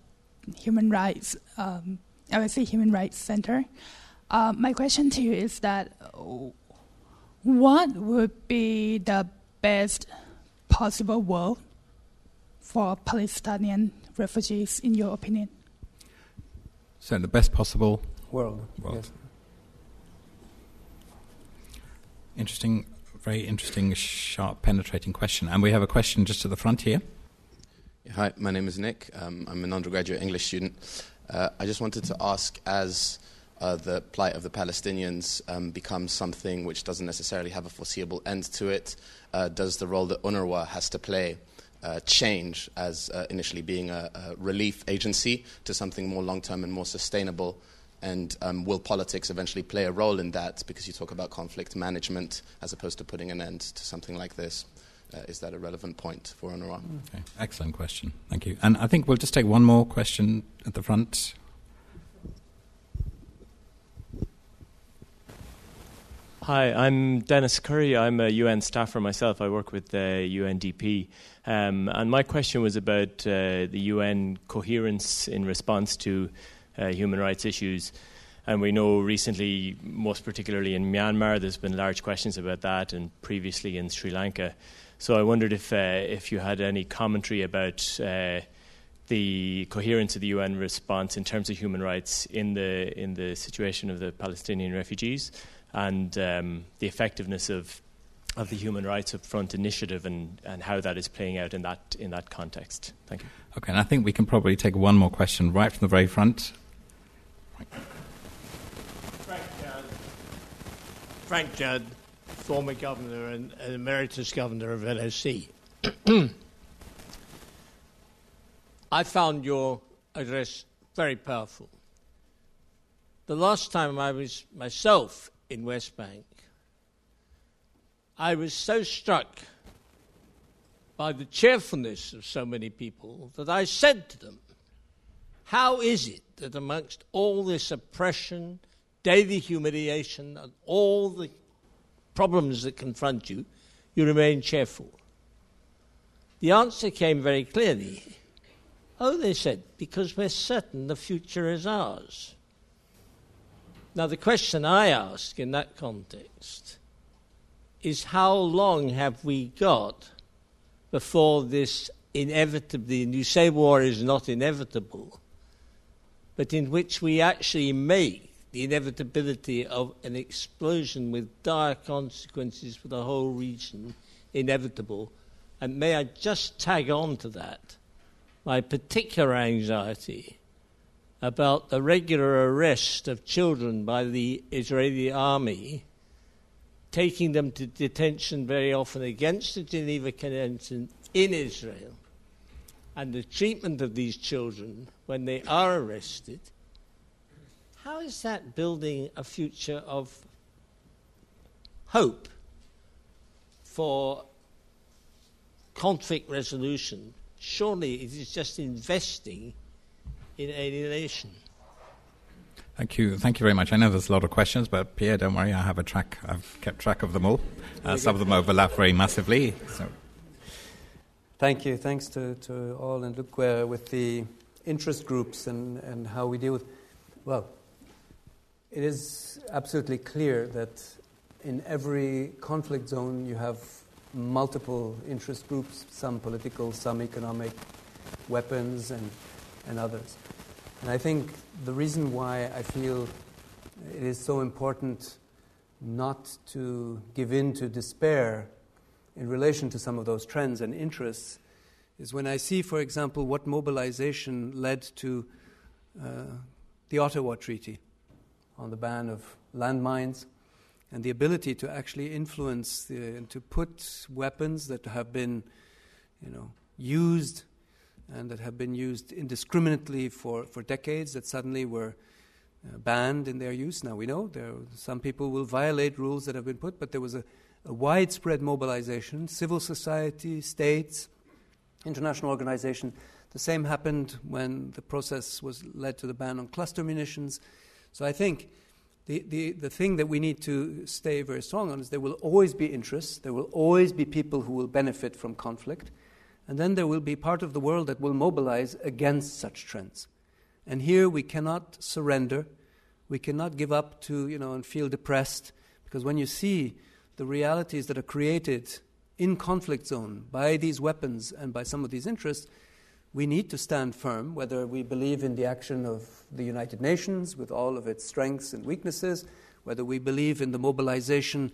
Human Rights, um, LSE Human Rights Center. Uh, my question to you is that uh, what would be the best possible world for Palestinian refugees, in your opinion? So, the best possible. World. World. Yes. Interesting, very interesting, sharp, penetrating question. And we have a question just at the front here. Hi, my name is Nick. Um, I'm an undergraduate English student. Uh, I just wanted to ask as uh, the plight of the Palestinians um, becomes something which doesn't necessarily have a foreseeable end to it, uh, does the role that UNRWA has to play uh, change as uh, initially being a, a relief agency to something more long term and more sustainable? And um, will politics eventually play a role in that? Because you talk about conflict management as opposed to putting an end to something like this. Uh, is that a relevant point for UNRWA? Okay, excellent question. Thank you. And I think we'll just take one more question at the front. Hi, I'm Dennis Curry. I'm a UN staffer myself. I work with the UNDP. Um, and my question was about uh, the UN coherence in response to uh, human rights issues. And we know recently, most particularly in Myanmar, there's been large questions about that, and previously in Sri Lanka. So I wondered if, uh, if you had any commentary about uh, the coherence of the UN response in terms of human rights in the, in the situation of the Palestinian refugees and um, the effectiveness of of the Human Rights Upfront initiative and, and how that is playing out in that, in that context. Thank you. Okay, and I think we can probably take one more question right from the very front. Frank Judd, Frank Judd former governor and, and emeritus governor of LSE. I found your address very powerful. The last time I was myself in West Bank, I was so struck by the cheerfulness of so many people that I said to them, How is it that amongst all this oppression, daily humiliation, and all the problems that confront you, you remain cheerful? The answer came very clearly. Oh, they said, because we're certain the future is ours. Now, the question I ask in that context is how long have we got before this inevitably, and you say war is not inevitable, but in which we actually make the inevitability of an explosion with dire consequences for the whole region inevitable. And may I just tag on to that my particular anxiety about the regular arrest of children by the Israeli army, taking them to detention very often against the Geneva Convention in Israel, and the treatment of these children when they are arrested. How is that building a future of hope for conflict resolution surely it is just investing in alienation. Thank you. Thank you very much. I know there's a lot of questions, but Pierre, don't worry. I have a track. I've kept track of them all. Uh, some of them overlap very massively. So. Thank you. Thanks to, to all. And look, uh, with the interest groups and, and how we deal with. Well, it is absolutely clear that in every conflict zone you have multiple interest groups, some political, some economic, weapons, and, and others. And I think the reason why I feel it is so important not to give in to despair in relation to some of those trends and interests is when I see, for example, what mobilization led to uh, the Ottawa Treaty on the ban of landmines and the ability to actually influence the, and to put weapons that have been, you know, used and that have been used indiscriminately for, for decades that suddenly were uh, banned in their use. Now we know there some people will violate rules that have been put, but there was a, a widespread mobilization, civil society, states, international organization. The same happened when the process was led to the ban on cluster munitions. So I think the, the, the thing that we need to stay very strong on is there will always be interests, there will always be people who will benefit from conflict, and then there will be part of the world that will mobilize against such trends. And here we cannot surrender, we cannot give up to, you know, and feel depressed, because when you see the realities that are created in conflict zone by these weapons and by some of these interests, we need to stand firm, whether we believe in the action of the United Nations with all of its strengths and weaknesses, whether we believe in the mobilization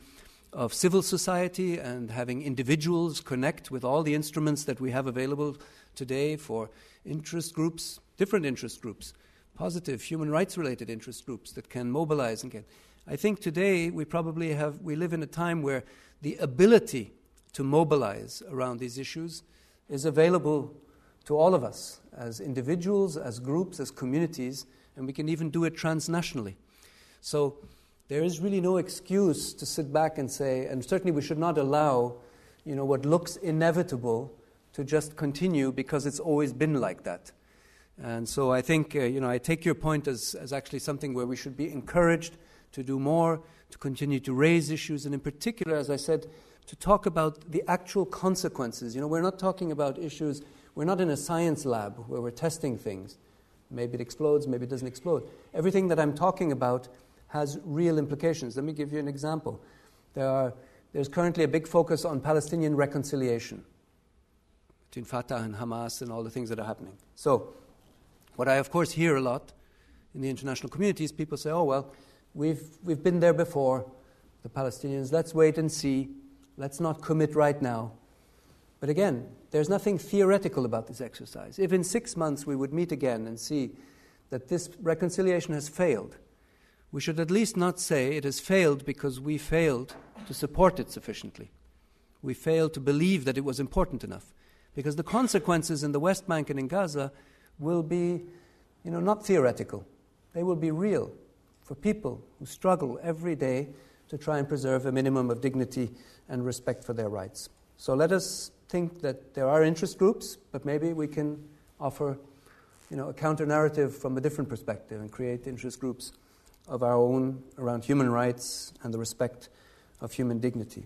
of civil society and having individuals connect with all the instruments that we have available today for interest groups, different interest groups, positive human rights related interest groups that can mobilize and get. I think today we probably have, we live in a time where the ability to mobilize around these issues is available to all of us as individuals, as groups, as communities, and we can even do it transnationally. So there is really no excuse to sit back and say, and certainly we should not allow, you know, what looks inevitable to just continue because it's always been like that. And so I think, uh, you know, I take your point as, as actually something where we should be encouraged to do more, to continue to raise issues, and in particular, as I said, to talk about the actual consequences. You know, we're not talking about issues we're not in a science lab where we're testing things. Maybe it explodes, maybe it doesn't explode. Everything that I'm talking about has real implications. Let me give you an example. There are, there's currently a big focus on Palestinian reconciliation between Fatah and Hamas and all the things that are happening. So, what I, of course, hear a lot in the international community is people say, oh, well, we've, we've been there before, the Palestinians, let's wait and see let's not commit right now. But again, there's nothing theoretical about this exercise. If in six months we would meet again and see that this reconciliation has failed, we should at least not say it has failed because we failed to support it sufficiently. We failed to believe that it was important enough. Because the consequences in the West Bank and in Gaza will be, you know, not theoretical. They will be real for people who struggle every day to try and preserve a minimum of dignity and respect for their rights. So let us think that there are interest groups, but maybe we can offer you know, a counter narrative from a different perspective and create interest groups of our own around human rights and the respect of human dignity.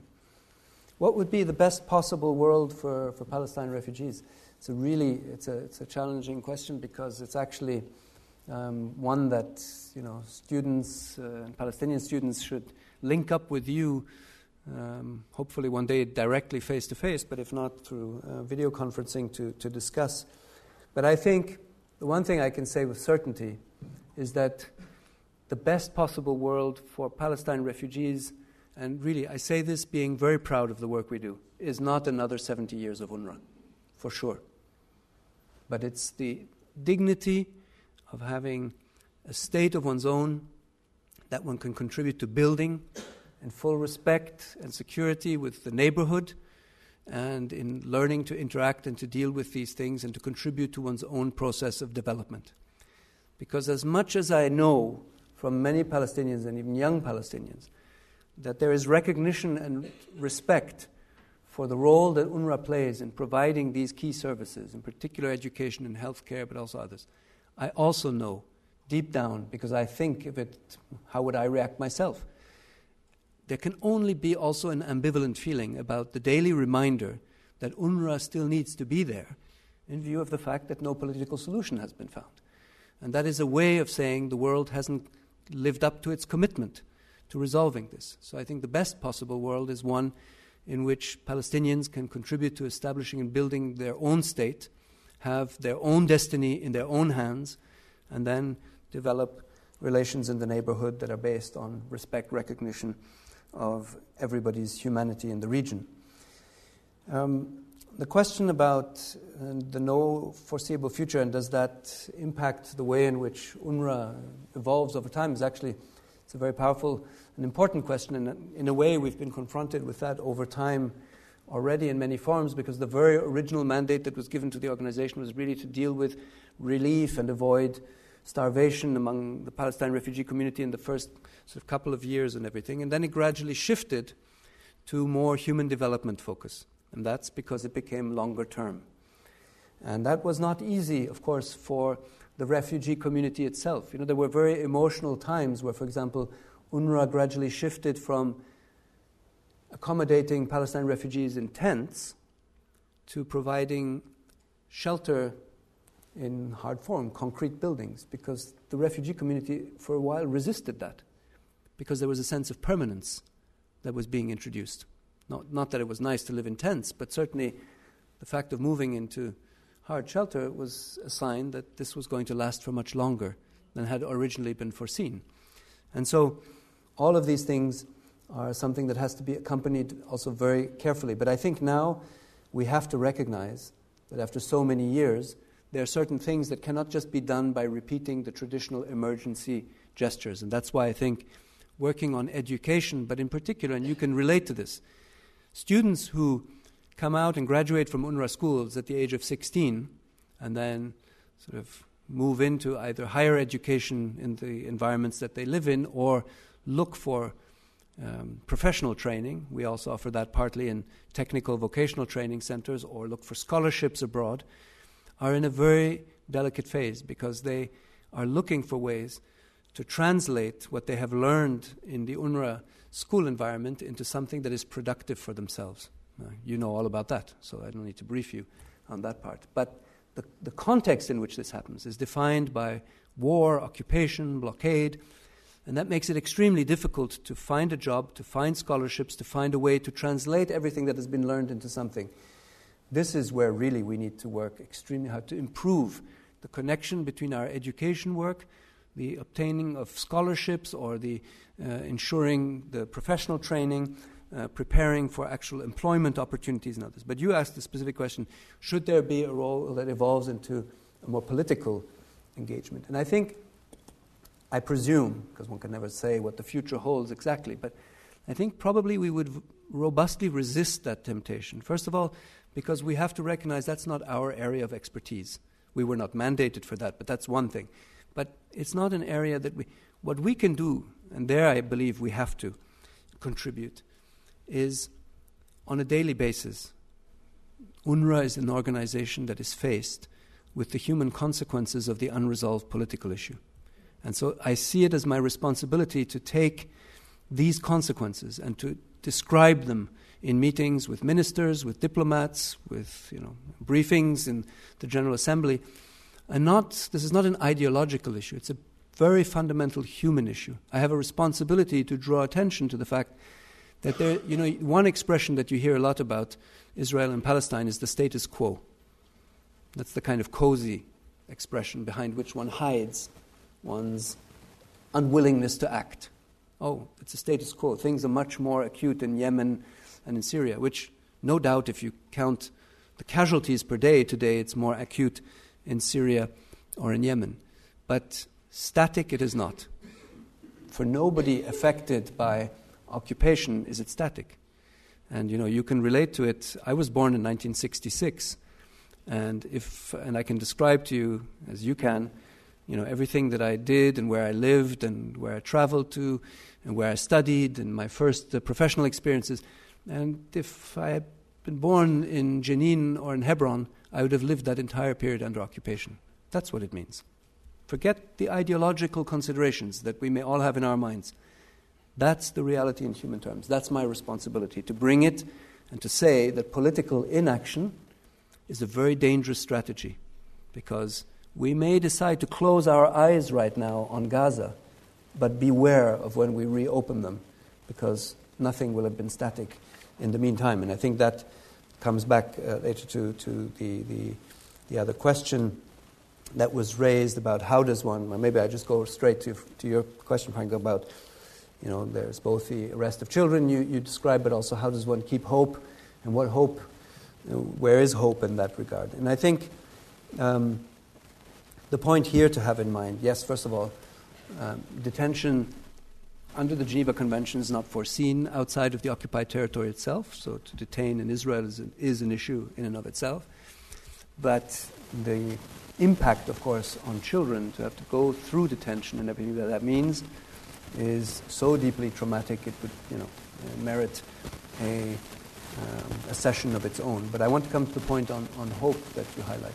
What would be the best possible world for, for Palestine refugees? It's a really it's a, it's a challenging question because it's actually um, one that you know students uh, Palestinian students should link up with you. Um, hopefully one day directly face to face, but if not through uh, video conferencing to, to discuss. But I think the one thing I can say with certainty is that the best possible world for Palestine refugees, and really I say this being very proud of the work we do, is not another 70 years of UNRWA, for sure. But it's the dignity of having a state of one's own that one can contribute to building in full respect and security with the neighborhood and in learning to interact and to deal with these things and to contribute to one's own process of development. Because as much as I know from many Palestinians and even young Palestinians that there is recognition and respect for the role that UNRWA plays in providing these key services, in particular education and healthcare, but also others, I also know deep down, because I think of it, how would I react myself? There can only be also an ambivalent feeling about the daily reminder that UNRWA still needs to be there in view of the fact that no political solution has been found. And that is a way of saying the world hasn't lived up to its commitment to resolving this. So I think the best possible world is one in which Palestinians can contribute to establishing and building their own state, have their own destiny in their own hands, and then develop relations in the neighborhood that are based on respect, recognition of everybody's humanity in the region. Um, the question about uh, the no foreseeable future and does that impact the way in which UNRWA evolves over time is actually it's a very powerful and important question. And in a way, we've been confronted with that over time already in many forms because the very original mandate that was given to the organization was really to deal with relief and avoid starvation among the Palestine refugee community in the first sort of couple of years and everything. And then it gradually shifted to more human development focus. And that's because it became longer term. And that was not easy, of course, for the refugee community itself. You know, there were very emotional times where, for example, UNRWA gradually shifted from accommodating Palestine refugees in tents to providing shelter in hard form, concrete buildings, because the refugee community for a while resisted that, because there was a sense of permanence that was being introduced. Not, not that it was nice to live in tents, but certainly the fact of moving into hard shelter was a sign that this was going to last for much longer than had originally been foreseen. And so all of these things are something that has to be accompanied also very carefully. But I think now we have to recognize that after so many years, there are certain things that cannot just be done by repeating the traditional emergency gestures. And that's why I think working on education, but in particular, and you can relate to this, students who come out and graduate from UNRWA schools at the age of 16 and then sort of move into either higher education in the environments that they live in or look for um, professional training. We also offer that partly in technical vocational training centers or look for scholarships abroad are in a very delicate phase because they are looking for ways to translate what they have learned in the UNRWA school environment into something that is productive for themselves. Uh, you know all about that, so I don't need to brief you on that part. But the, the context in which this happens is defined by war, occupation, blockade, and that makes it extremely difficult to find a job, to find scholarships, to find a way to translate everything that has been learned into something this is where really we need to work extremely hard to improve the connection between our education work, the obtaining of scholarships, or the uh, ensuring the professional training uh, preparing for actual employment opportunities and others. But you asked the specific question should there be a role that evolves into a more political engagement? And I think, I presume, because one can never say what the future holds exactly, but I think probably we would robustly resist that temptation. First of all, because we have to recognize that's not our area of expertise. We were not mandated for that, but that's one thing. But it's not an area that we. What we can do, and there I believe we have to contribute, is on a daily basis. UNRWA is an organization that is faced with the human consequences of the unresolved political issue. And so I see it as my responsibility to take these consequences and to describe them in meetings with ministers, with diplomats, with you know, briefings in the General Assembly. And not, this is not an ideological issue, it's a very fundamental human issue. I have a responsibility to draw attention to the fact that there, you know, one expression that you hear a lot about Israel and Palestine is the status quo. That's the kind of cozy expression behind which one hides one's unwillingness to act. Oh, it's a status quo. Things are much more acute in Yemen and in Syria, which, no doubt, if you count the casualties per day today, it's more acute in Syria or in Yemen. But static it is not. For nobody affected by occupation is it static. And you know, you can relate to it. I was born in 1966, and if and I can describe to you as you can, you know, everything that I did and where I lived and where I traveled to and where I studied and my first uh, professional experiences. And if I had been born in Jenin or in Hebron, I would have lived that entire period under occupation. That's what it means. Forget the ideological considerations that we may all have in our minds. That's the reality in human terms. That's my responsibility to bring it and to say that political inaction is a very dangerous strategy because we may decide to close our eyes right now on Gaza, but beware of when we reopen them because nothing will have been static in the meantime. And I think that comes back uh, later to, to the, the, the, other question that was raised about how does one, maybe I just go straight to, to your question, Frank, about, you know, there's both the arrest of children you, you describe, but also how does one keep hope and what hope, you know, where is hope in that regard? And I think um, the point here to have in mind, yes, first of all, um, detention under the Geneva Convention is not foreseen outside of the occupied territory itself, so to detain in Israel is an, is an issue in and of itself. But the impact, of course, on children to have to go through detention and everything that that means is so deeply traumatic it would, you know, merit a, um, a session of its own. But I want to come to the point on, on hope that you highlight.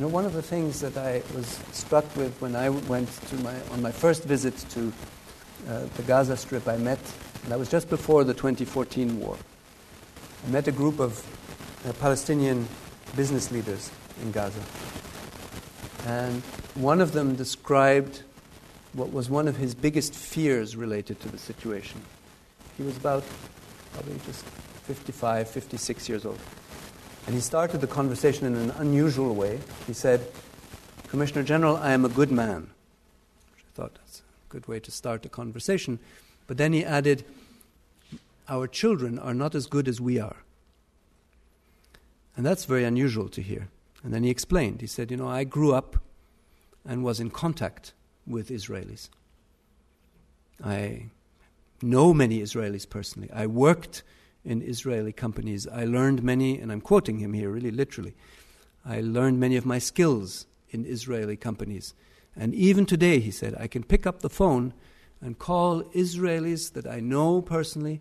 You know, one of the things that I was struck with when I went to my, on my first visit to uh, the Gaza Strip, I met, and that was just before the 2014 war. I met a group of uh, Palestinian business leaders in Gaza. And one of them described what was one of his biggest fears related to the situation. He was about probably just 55, 56 years old. And he started the conversation in an unusual way. He said, Commissioner General, I am a good man. Which I thought that's a good way to start a conversation. But then he added, Our children are not as good as we are. And that's very unusual to hear. And then he explained. He said, You know, I grew up and was in contact with Israelis. I know many Israelis personally. I worked in Israeli companies. I learned many, and I'm quoting him here really literally. I learned many of my skills in Israeli companies. And even today, he said, I can pick up the phone and call Israelis that I know personally,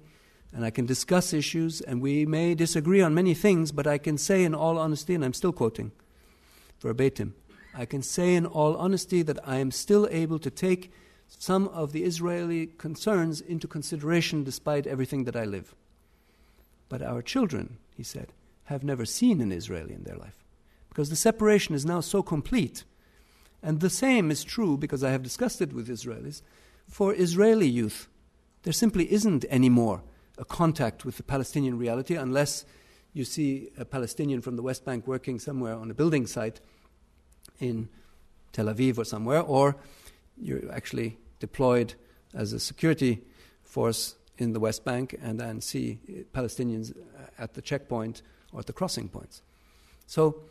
and I can discuss issues, and we may disagree on many things, but I can say in all honesty, and I'm still quoting verbatim, I can say in all honesty that I am still able to take some of the Israeli concerns into consideration despite everything that I live. But our children, he said, have never seen an Israeli in their life because the separation is now so complete and the same is true, because I have discussed it with Israelis, for Israeli youth. There simply isn't anymore a contact with the Palestinian reality unless you see a Palestinian from the West Bank working somewhere on a building site in Tel Aviv or somewhere, or you're actually deployed as a security force in the West Bank and then see Palestinians at the checkpoint or at the crossing points. So,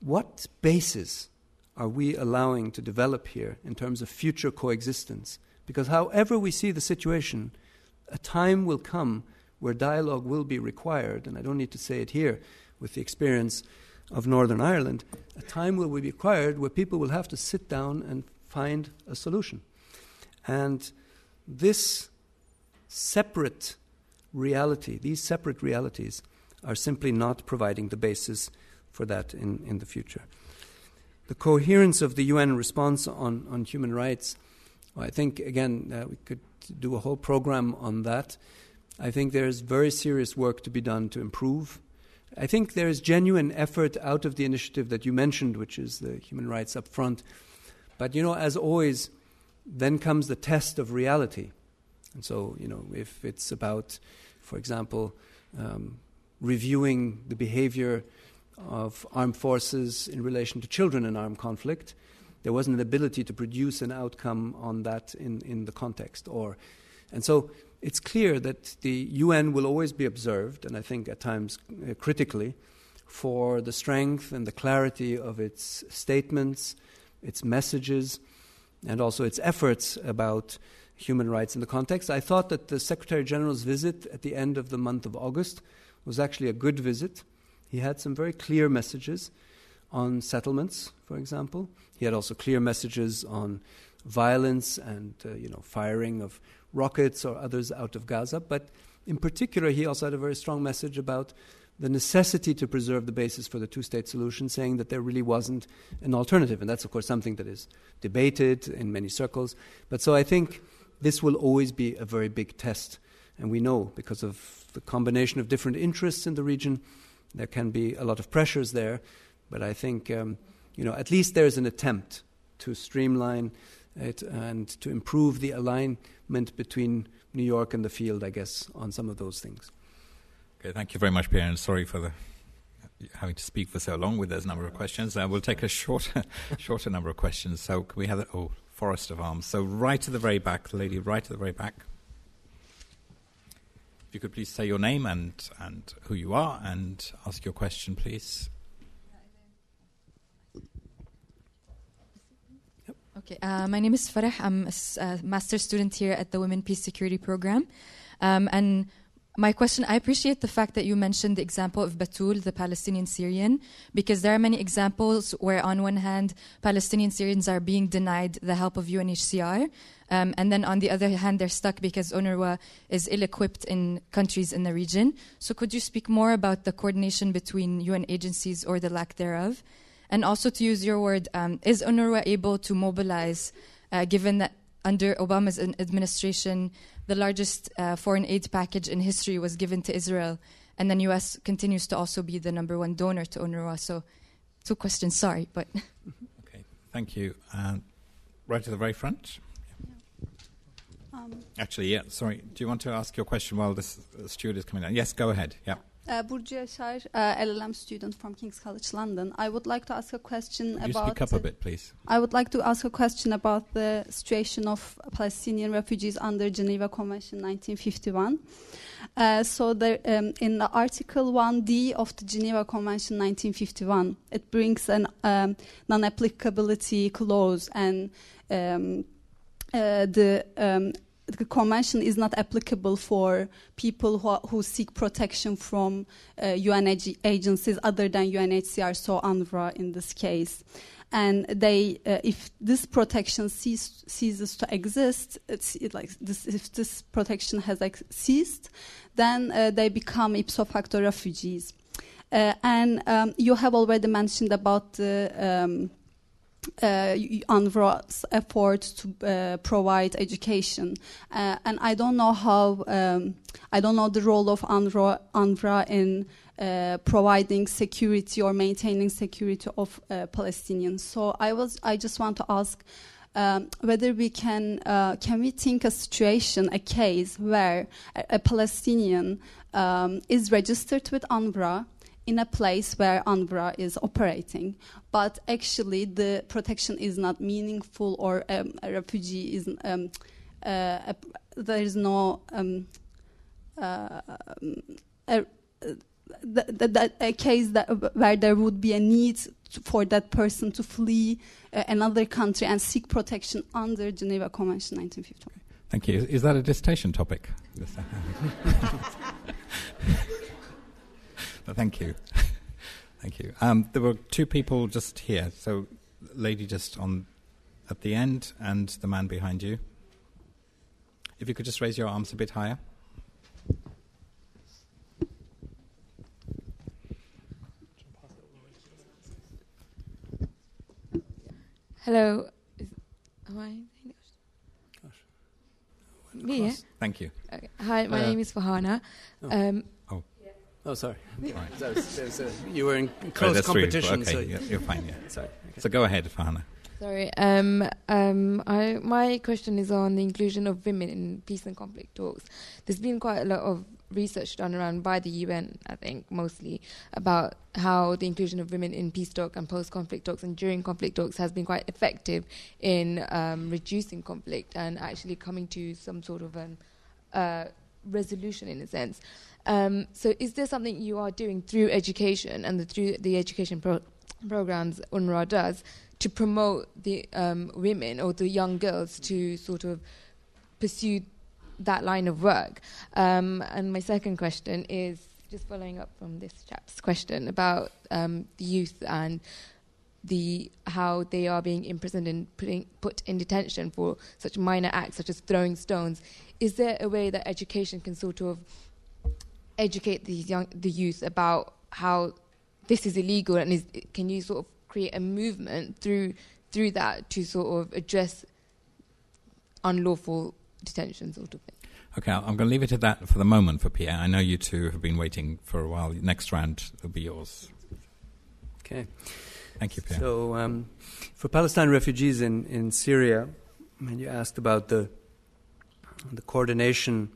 what basis are we allowing to develop here in terms of future coexistence? Because, however we see the situation, a time will come where dialogue will be required, and I don't need to say it here with the experience of Northern Ireland, a time will be required where people will have to sit down and find a solution. And this separate reality, these separate realities, are simply not providing the basis for that in, in the future. The coherence of the UN response on, on human rights, well, I think, again, uh, we could do a whole program on that. I think there's very serious work to be done to improve. I think there is genuine effort out of the initiative that you mentioned, which is the human rights up front. But, you know, as always, then comes the test of reality. And so, you know, if it's about, for example, um, reviewing the behavior of armed forces in relation to children in armed conflict, there wasn't an ability to produce an outcome on that in, in the context. Or, and so it's clear that the UN will always be observed, and I think at times uh, critically, for the strength and the clarity of its statements, its messages, and also its efforts about human rights in the context. I thought that the Secretary General's visit at the end of the month of August was actually a good visit. He had some very clear messages on settlements, for example. He had also clear messages on violence and uh, you know firing of rockets or others out of Gaza. But in particular, he also had a very strong message about the necessity to preserve the basis for the two state solution, saying that there really wasn't an alternative. And that's, of course, something that is debated in many circles. But so I think this will always be a very big test. And we know because of the combination of different interests in the region, there can be a lot of pressures there. But I think, um, you know, at least there's an attempt to streamline it and to improve the alignment between New York and the field, I guess, on some of those things. Okay, thank you very much, Pierre, and sorry for the having to speak for so long with those number of questions. Uh, we'll take a shorter, shorter number of questions. So can we have the, oh, Forest of Arms. So right at the very back, the lady right at the very back. If you could please say your name and, and who you are and ask your question, please. Okay, uh, my name is Farah. I'm a, a master's student here at the Women Peace Security Program. Um, and my question I appreciate the fact that you mentioned the example of Batul, the Palestinian Syrian, because there are many examples where, on one hand, Palestinian Syrians are being denied the help of UNHCR, um, and then on the other hand, they're stuck because UNRWA is ill equipped in countries in the region. So, could you speak more about the coordination between UN agencies or the lack thereof? And also, to use your word, um, is UNRWA able to mobilize, uh, given that under Obama's administration, the largest uh, foreign aid package in history was given to Israel, and then U.S. continues to also be the number one donor to UNRWA. So, two questions. Sorry, but. okay, thank you. Uh, right to the very front. Um, Actually, yeah. Sorry. Do you want to ask your question while this uh, steward is coming down? Yes, go ahead. Yeah. Uh, Burcu Yaşar, uh, LLM student from King's College London. I would like to ask a question Could about. You speak up a bit, please. I would like to ask a question about the situation of Palestinian refugees under Geneva Convention 1951. Uh, so, there, um, in the Article 1D of the Geneva Convention 1951, it brings an um, non-applicability clause and um, uh, the um, the convention is not applicable for people who, are, who seek protection from uh, UN ag- agencies other than UNHCR, so UNRWA in this case. And they, uh, if this protection cease, ceases to exist, it, like this, if this protection has ceased, then uh, they become ipso facto refugees. Uh, and um, you have already mentioned about the um, uh, UNRWA's effort to uh, provide education, uh, and I don't know how um, I don't know the role of UNRWA, UNRWA in uh, providing security or maintaining security of uh, Palestinians. So I was I just want to ask. Um, whether we can uh, can we think a situation, a case where a, a Palestinian um, is registered with UNRWA in a place where UNRWA is operating, but actually the protection is not meaningful or um, a refugee is um, uh, a, there is no um, uh, a, the, the, a case that, where there would be a need for that person to flee uh, another country and seek protection under Geneva Convention 1951. Thank you. Is that a dissertation topic? thank you. Thank you. Um, there were two people just here. So, lady just on at the end, and the man behind you. If you could just raise your arms a bit higher. Hello. Is, am I? Me, yeah? Thank you. Okay. Hi, my uh, name is Fahana. Oh. Um, oh. oh, sorry. Right. There's, there's a, you were in close right, competition. Okay, so yeah, you're fine. Yeah. sorry. Okay. So go ahead, Fahana. Sorry. Um, um, I, my question is on the inclusion of women in peace and conflict talks. There's been quite a lot of research done around by the UN, I think, mostly about how the inclusion of women in peace talks and post-conflict talks and during conflict talks has been quite effective in um, reducing conflict and actually coming to some sort of an uh, resolution in a sense. Um, so, is there something you are doing through education and the, through the education pro- programs UNRWA does to promote the um, women or the young girls to sort of pursue that line of work. Um, and my second question is just following up from this chap's question about um, the youth and the how they are being imprisoned and putting, put in detention for such minor acts such as throwing stones. Is there a way that education can sort of educate these young the youth about how this is illegal and is, can you sort of create a movement through through that to sort of address unlawful detention sort of thing. Okay, I'm going to leave it at that for the moment for Pierre. I know you two have been waiting for a while. Next round will be yours. Okay. Thank you, Pierre. So, um, for Palestine refugees in, in Syria, I mean, you asked about the, the coordination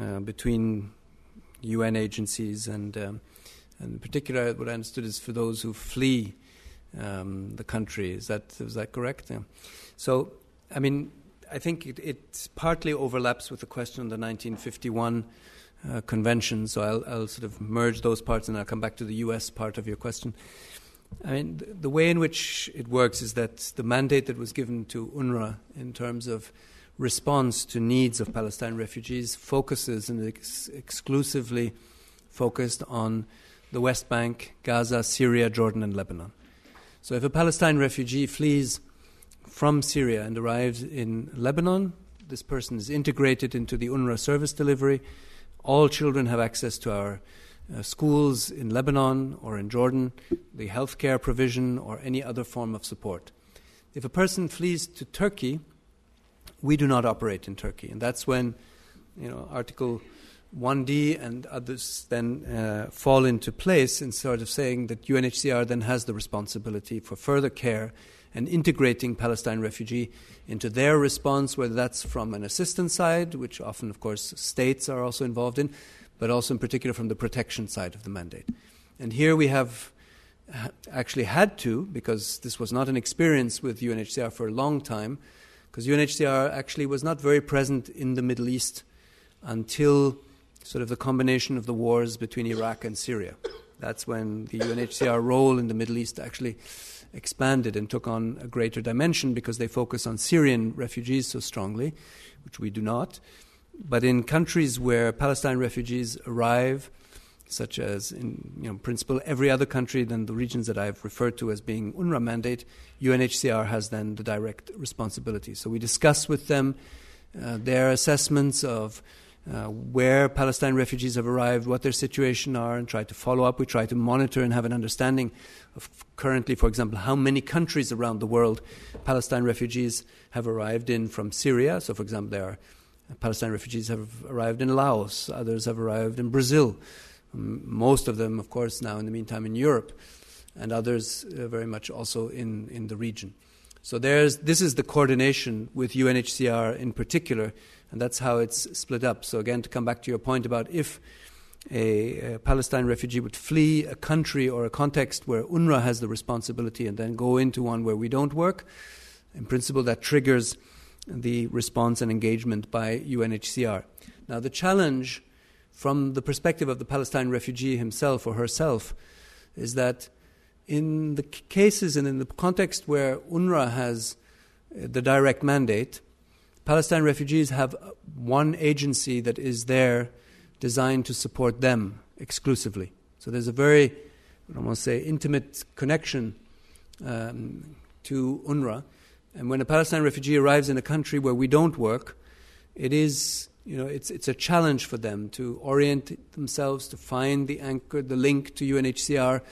uh, between UN agencies and, um, and in particular, what I understood is for those who flee um, the country. Is that is that correct? Yeah. So, I mean, I think it, it, partly overlaps with the question on the 1951 uh, convention. So I'll, I'll, sort of merge those parts, and I'll come back to the U.S. part of your question. I mean, the way in which it works is that the mandate that was given to UNRWA in terms of response to needs of Palestine refugees focuses and ex- exclusively focused on the West Bank, Gaza, Syria, Jordan, and Lebanon. So if a Palestine refugee flees from Syria and arrives in Lebanon, this person is integrated into the UNRWA service delivery. All children have access to our uh, schools in Lebanon or in Jordan, the healthcare provision, or any other form of support. If a person flees to Turkey, we do not operate in Turkey, and that's when, you know, Article 1D and others then uh, fall into place in sort of saying that UNHCR then has the responsibility for further care and integrating Palestine refugee into their response, whether that's from an assistance side, which often, of course, states are also involved in, but also in particular from the protection side of the mandate. And here we have actually had to, because this was not an experience with UNHCR for a long time, because UNHCR actually was not very present in the Middle East until sort of the combination of the wars between Iraq and Syria. That's when the UNHCR role in the Middle East actually expanded and took on a greater dimension because they focus on Syrian refugees so strongly, which we do not. But in countries where Palestine refugees arrive, such as in you know, principle every other country than the regions that I've referred to as being UNRWA mandate, UNHCR has then the direct responsibility. So we discuss with them uh, their assessments of uh, where Palestine refugees have arrived, what their situation are, and try to follow up. We try to monitor and have an understanding of currently, for example, how many countries around the world Palestine refugees have arrived in from Syria. So, for example, there are Palestine refugees have arrived in Laos, others have arrived in Brazil, most of them, of course, now in the meantime in Europe, and others uh, very much also in, in the region. So there's, this is the coordination with UNHCR in particular and that's how it's split up. So, again, to come back to your point about if a, a, Palestine refugee would flee a country or a context where UNRWA has the responsibility and then go into one where we don't work, in principle, that triggers the response and engagement by UNHCR. Now, the challenge from the perspective of the Palestine refugee himself or herself is that in the cases and in the context where UNRWA has uh, the direct mandate, Palestine refugees have one agency that is there designed to support them exclusively. So there's a very, I don't want to say, intimate connection um, to UNRWA. And when a Palestine refugee arrives in a country where we don't work, it is, you know, it's, it's a challenge for them to orient themselves, to find the anchor, the link to UNHCR,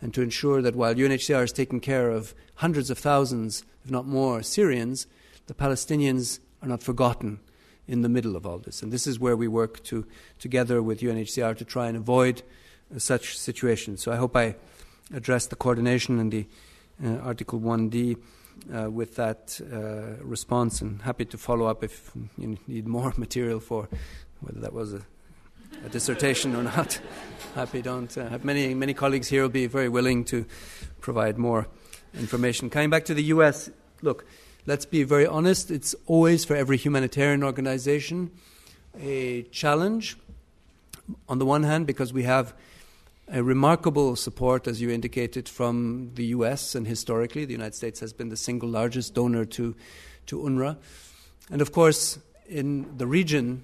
and to ensure that while UNHCR is taking care of hundreds of thousands, if not more, Syrians, the Palestinians are not forgotten in the middle of all this. And this is where we work to, together with UNHCR to try and avoid uh, such situations. So I hope I addressed the coordination and the uh, Article 1D uh, with that uh, response and happy to follow up if you need more material for whether that was a, a dissertation or not. happy don't uh, have many many colleagues here will be very willing to provide more information. Coming back to the US, look, let's be very honest, it's always for every humanitarian organization a challenge. On the one hand, because we have a remarkable support, as you indicated, from the US, and historically, the United States has been the single largest donor to, to UNRWA. And of course, in the region,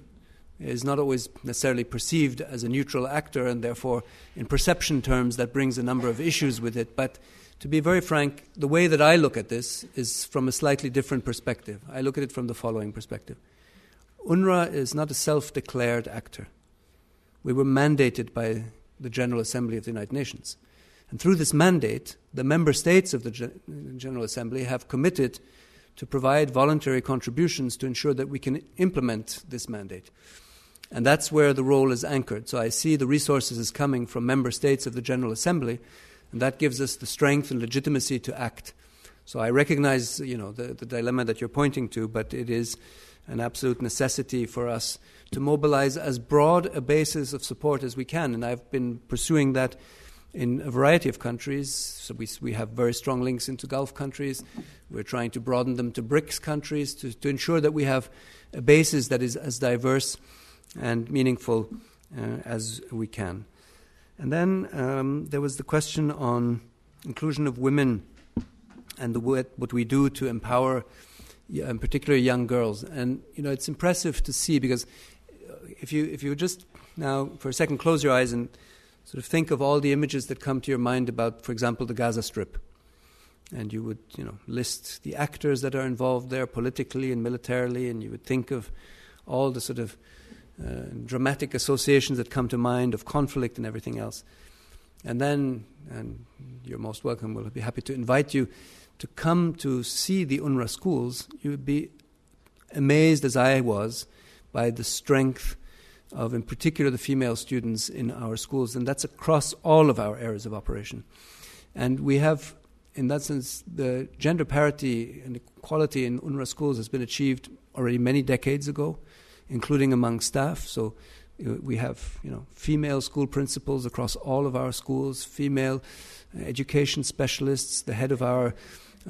is not always necessarily perceived as a neutral actor, and therefore, in perception terms, that brings a number of issues with it. But to be very frank, the way that I look at this is from a slightly different perspective. I look at it from the following perspective UNRWA is not a self declared actor. We were mandated by the General Assembly of the United Nations. And through this mandate, the member states of the General Assembly have committed to provide voluntary contributions to ensure that we can implement this mandate. And that's where the role is anchored. So I see the resources as coming from member states of the General Assembly and that gives us the strength and legitimacy to act. So I recognize, you know, the, the dilemma that you're pointing to, but it is an absolute necessity for us to mobilize as broad a basis of support as we can. And I've been pursuing that in a variety of countries. So we, we have very strong links into Gulf countries. We're trying to broaden them to BRICS countries to, to ensure that we have a basis that is as diverse and meaningful uh, as we can. And then um, there was the question on inclusion of women and the, what we do to empower, in particular, young girls. And you know, it's impressive to see because if you if you just now for a second close your eyes and sort of think of all the images that come to your mind about, for example, the Gaza Strip, and you would you know list the actors that are involved there politically and militarily, and you would think of all the sort of uh, dramatic associations that come to mind of conflict and everything else. And then, and you're most welcome, we'll be happy to invite you to come to see the UNRWA schools. You would be amazed, as I was, by the strength of, in particular, the female students in our schools, and that's across all of our areas of operation. And we have, in that sense, the gender parity and equality in UNRWA schools has been achieved already many decades ago including among staff. So we have you know female school principals across all of our schools, female education specialists. The head of our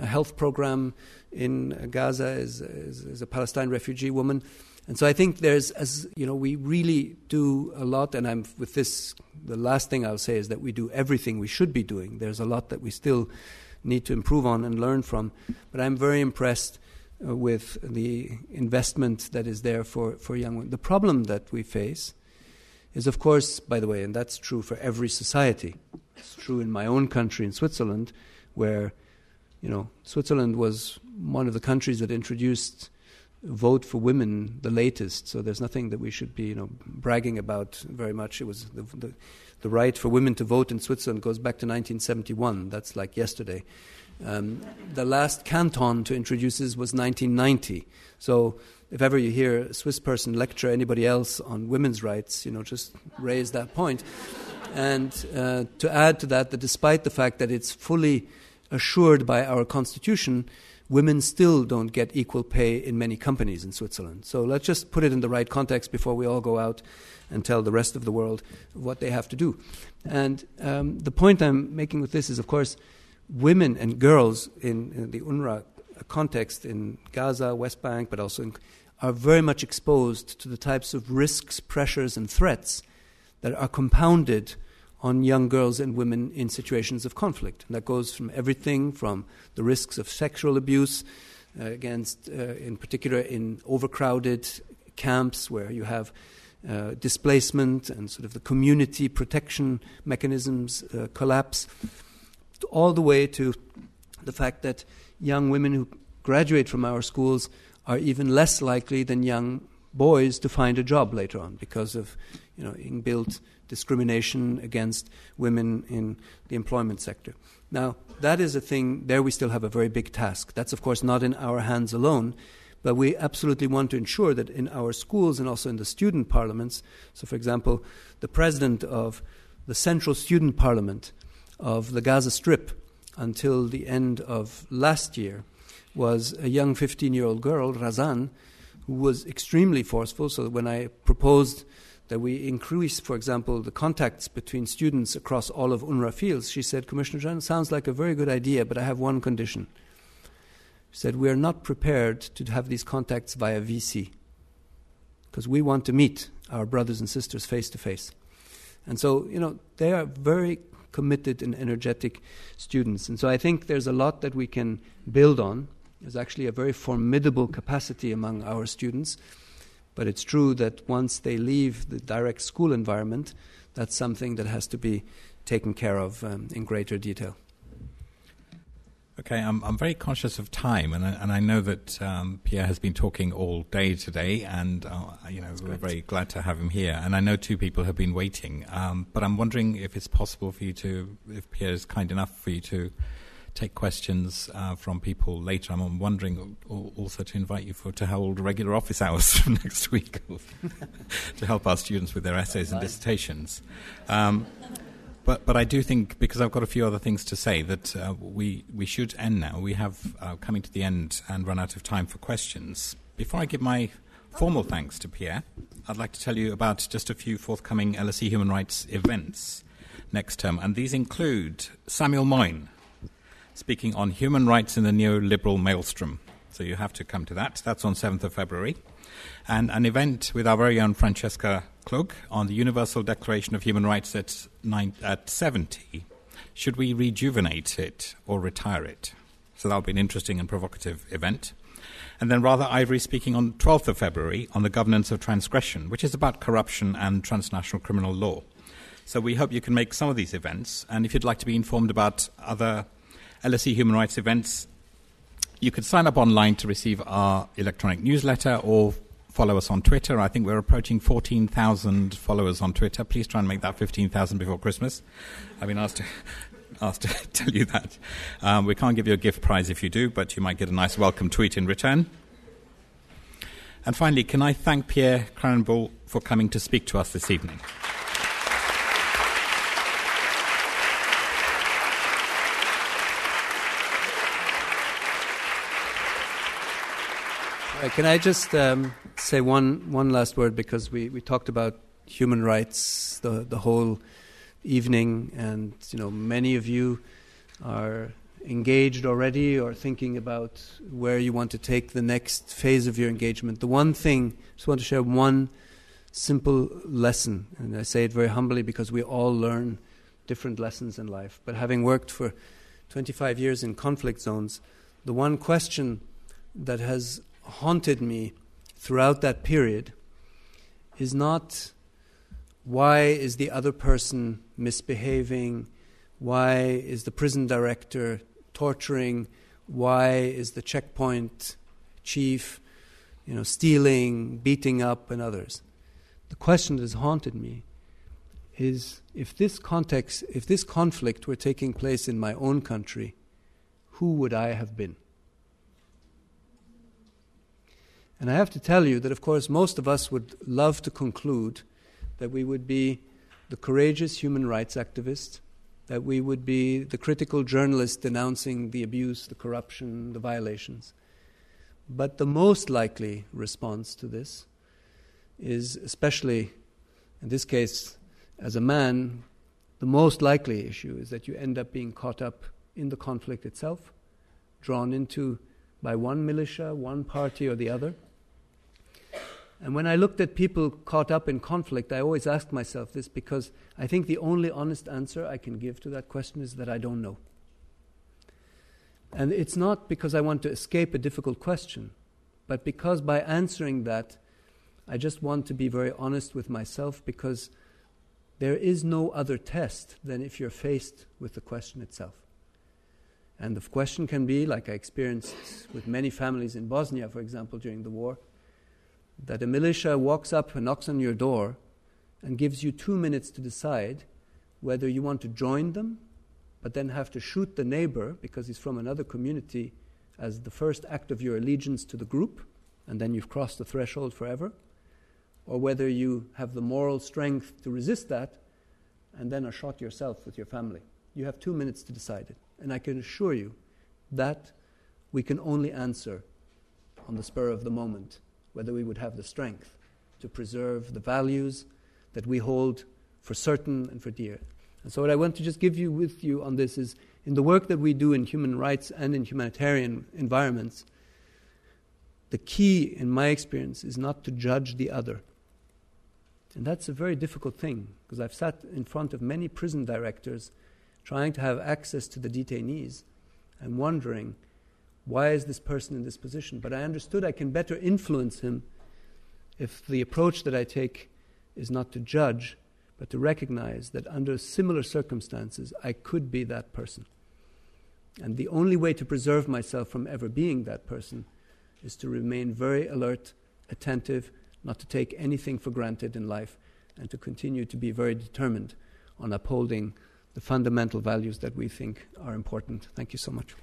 health program in Gaza is, is, is, a Palestine refugee woman. And so I think there's, as you know, we really do a lot. And I'm with this. The last thing I'll say is that we do everything we should be doing. There's a lot that we still need to improve on and learn from. But I'm very impressed uh, with the investment that is there for, for young women. The problem that we face is, of course, by the way, and that's true for every society. It's true in my own country, in Switzerland, where, you know, Switzerland was one of the countries that introduced vote for women the latest. So there's nothing that we should be, you know, bragging about very much. It was the, the, the right for women to vote in Switzerland goes back to 1971. That's like yesterday. Um, the last canton to introduce this was 1990. So if ever you hear a Swiss person lecture anybody else on women's rights, you know, just raise that point. And uh, to add to that, that despite the fact that it's fully assured by our constitution, women still don't get equal pay in many companies in Switzerland. So let's just put it in the right context before we all go out and tell the rest of the world what they have to do. And um, the point I'm making with this is, of course, women and girls in, in the UNRWA context in Gaza, West Bank, but also in, are very much exposed to the types of risks, pressures, and threats that are compounded on young girls and women in situations of conflict. And that goes from everything from the risks of sexual abuse, uh, against, uh, in particular, in overcrowded camps where you have uh, displacement and sort of the community protection mechanisms uh, collapse, all the way to the fact that young women who graduate from our schools are even less likely than young boys to find a job later on because of you know inbuilt discrimination against women in the employment sector. Now, that is a thing, there we still have a very big task. That's, of course, not in our hands alone, but we absolutely want to ensure that in our schools and also in the student parliaments, so for example, the president of the Central Student Parliament of the Gaza Strip until the end of last year was a young 15 year old girl, Razan, who was extremely forceful. So when I proposed that we increase, for example, the contacts between students across all of UNRWA fields, she said, Commissioner sounds like a very good idea, but I have one condition. She said, We are not prepared to have these contacts via VC because we want to meet our brothers and sisters face to face. And so, you know, they are very committed and energetic students. And so I think there's a lot that we can build on. There's actually a very formidable capacity among our students. But it's true that once they leave the direct school environment, that's something that has to be taken care of um, in greater detail. Okay, I'm, I'm very conscious of time, and I, and I know that um, Pierre has been talking all day today, and uh, you know we're very glad to have him here. And I know two people have been waiting, um, but I'm wondering if it's possible for you to, if Pierre is kind enough for you to take questions uh, from people later. I'm wondering also to invite you for to hold regular office hours next week to help our students with their essays and dissertations. Um, but, but I do think, because I've got a few other things to say, that uh, we, we should end now. We have uh, coming to the end and run out of time for questions. Before I give my formal thanks to Pierre, I'd like to tell you about just a few forthcoming LSE human rights events next term. And these include Samuel Moyn speaking on human rights in the neoliberal maelstrom. So you have to come to that. That's on 7th of February. And an event with our very own Francesca Klug on the Universal Declaration of Human Rights at, nine, at 70. Should we rejuvenate it or retire it? So that'll be an interesting and provocative event. And then Radha Ivory speaking on 12th of February on the governance of transgression, which is about corruption and transnational criminal law. So we hope you can make some of these events. And if you'd like to be informed about other LSE human rights events, you can sign up online to receive our electronic newsletter or follow us on Twitter. I think we're approaching 14,000 followers on Twitter. Please try and make that 15,000 before Christmas. I've been asked to, asked to tell you that. Um, we can't give you a gift prize if you do, but you might get a nice welcome tweet in return. And finally, can I thank Pierre Krahenbuhl for coming to speak to us this evening? Uh, can I just um, say one, one last word because we, we talked about human rights the, the whole evening, and you know many of you are engaged already or thinking about where you want to take the next phase of your engagement. The one thing, I just want to share one simple lesson, and I say it very humbly because we all learn different lessons in life. But having worked for 25 years in conflict zones, the one question that has haunted me throughout that period is not why is the other person misbehaving? Why is the prison director torturing? Why is the checkpoint chief, you know, stealing, beating up, and others? The question that has haunted me is if this context, if this conflict were taking place in my own country, who would I have been? And I have to tell you that, of course, most of us would love to conclude that we would be the courageous human rights activist, that we would be the critical journalist denouncing the abuse, the corruption, the violations. But the most likely response to this is, especially in this case, as a man, the most likely issue is that you end up being caught up in the conflict itself, drawn into by one militia, one party or the other, And when I looked at people caught up in conflict, I always asked myself this because I think the only honest answer I can give to that question is that I don't know. And it's not because I want to escape a difficult question, but because by answering that, I just want to be very honest with myself because there is no other test than if you're faced with the question itself. And the question can be, like I experienced with many families in Bosnia, for example, during the war that a militia walks up and knocks on your door and gives you two minutes to decide whether you want to join them, but then have to shoot the neighbor because he's from another community as the first act of your allegiance to the group, and then you've crossed the threshold forever, or whether you have the moral strength to resist that and then are shot yourself with your family. You have two minutes to decide it. And I can assure you that we can only answer on the spur of the moment whether we would have the strength to preserve the values that we hold for certain and for dear. And so, what I want to just give you with you on this is in the work that we do in human rights and in humanitarian environments, the key, in my experience, is not to judge the other. And that's a very difficult thing because I've sat in front of many prison directors trying to have access to the detainees and wondering why is this person in this position? But I understood I can better influence him if the approach that I take is not to judge, but to recognize that under similar circumstances, I could be that person. And the only way to preserve myself from ever being that person is to remain very alert, attentive, not to take anything for granted in life, and to continue to be very determined on upholding the fundamental values that we think are important. Thank you so much.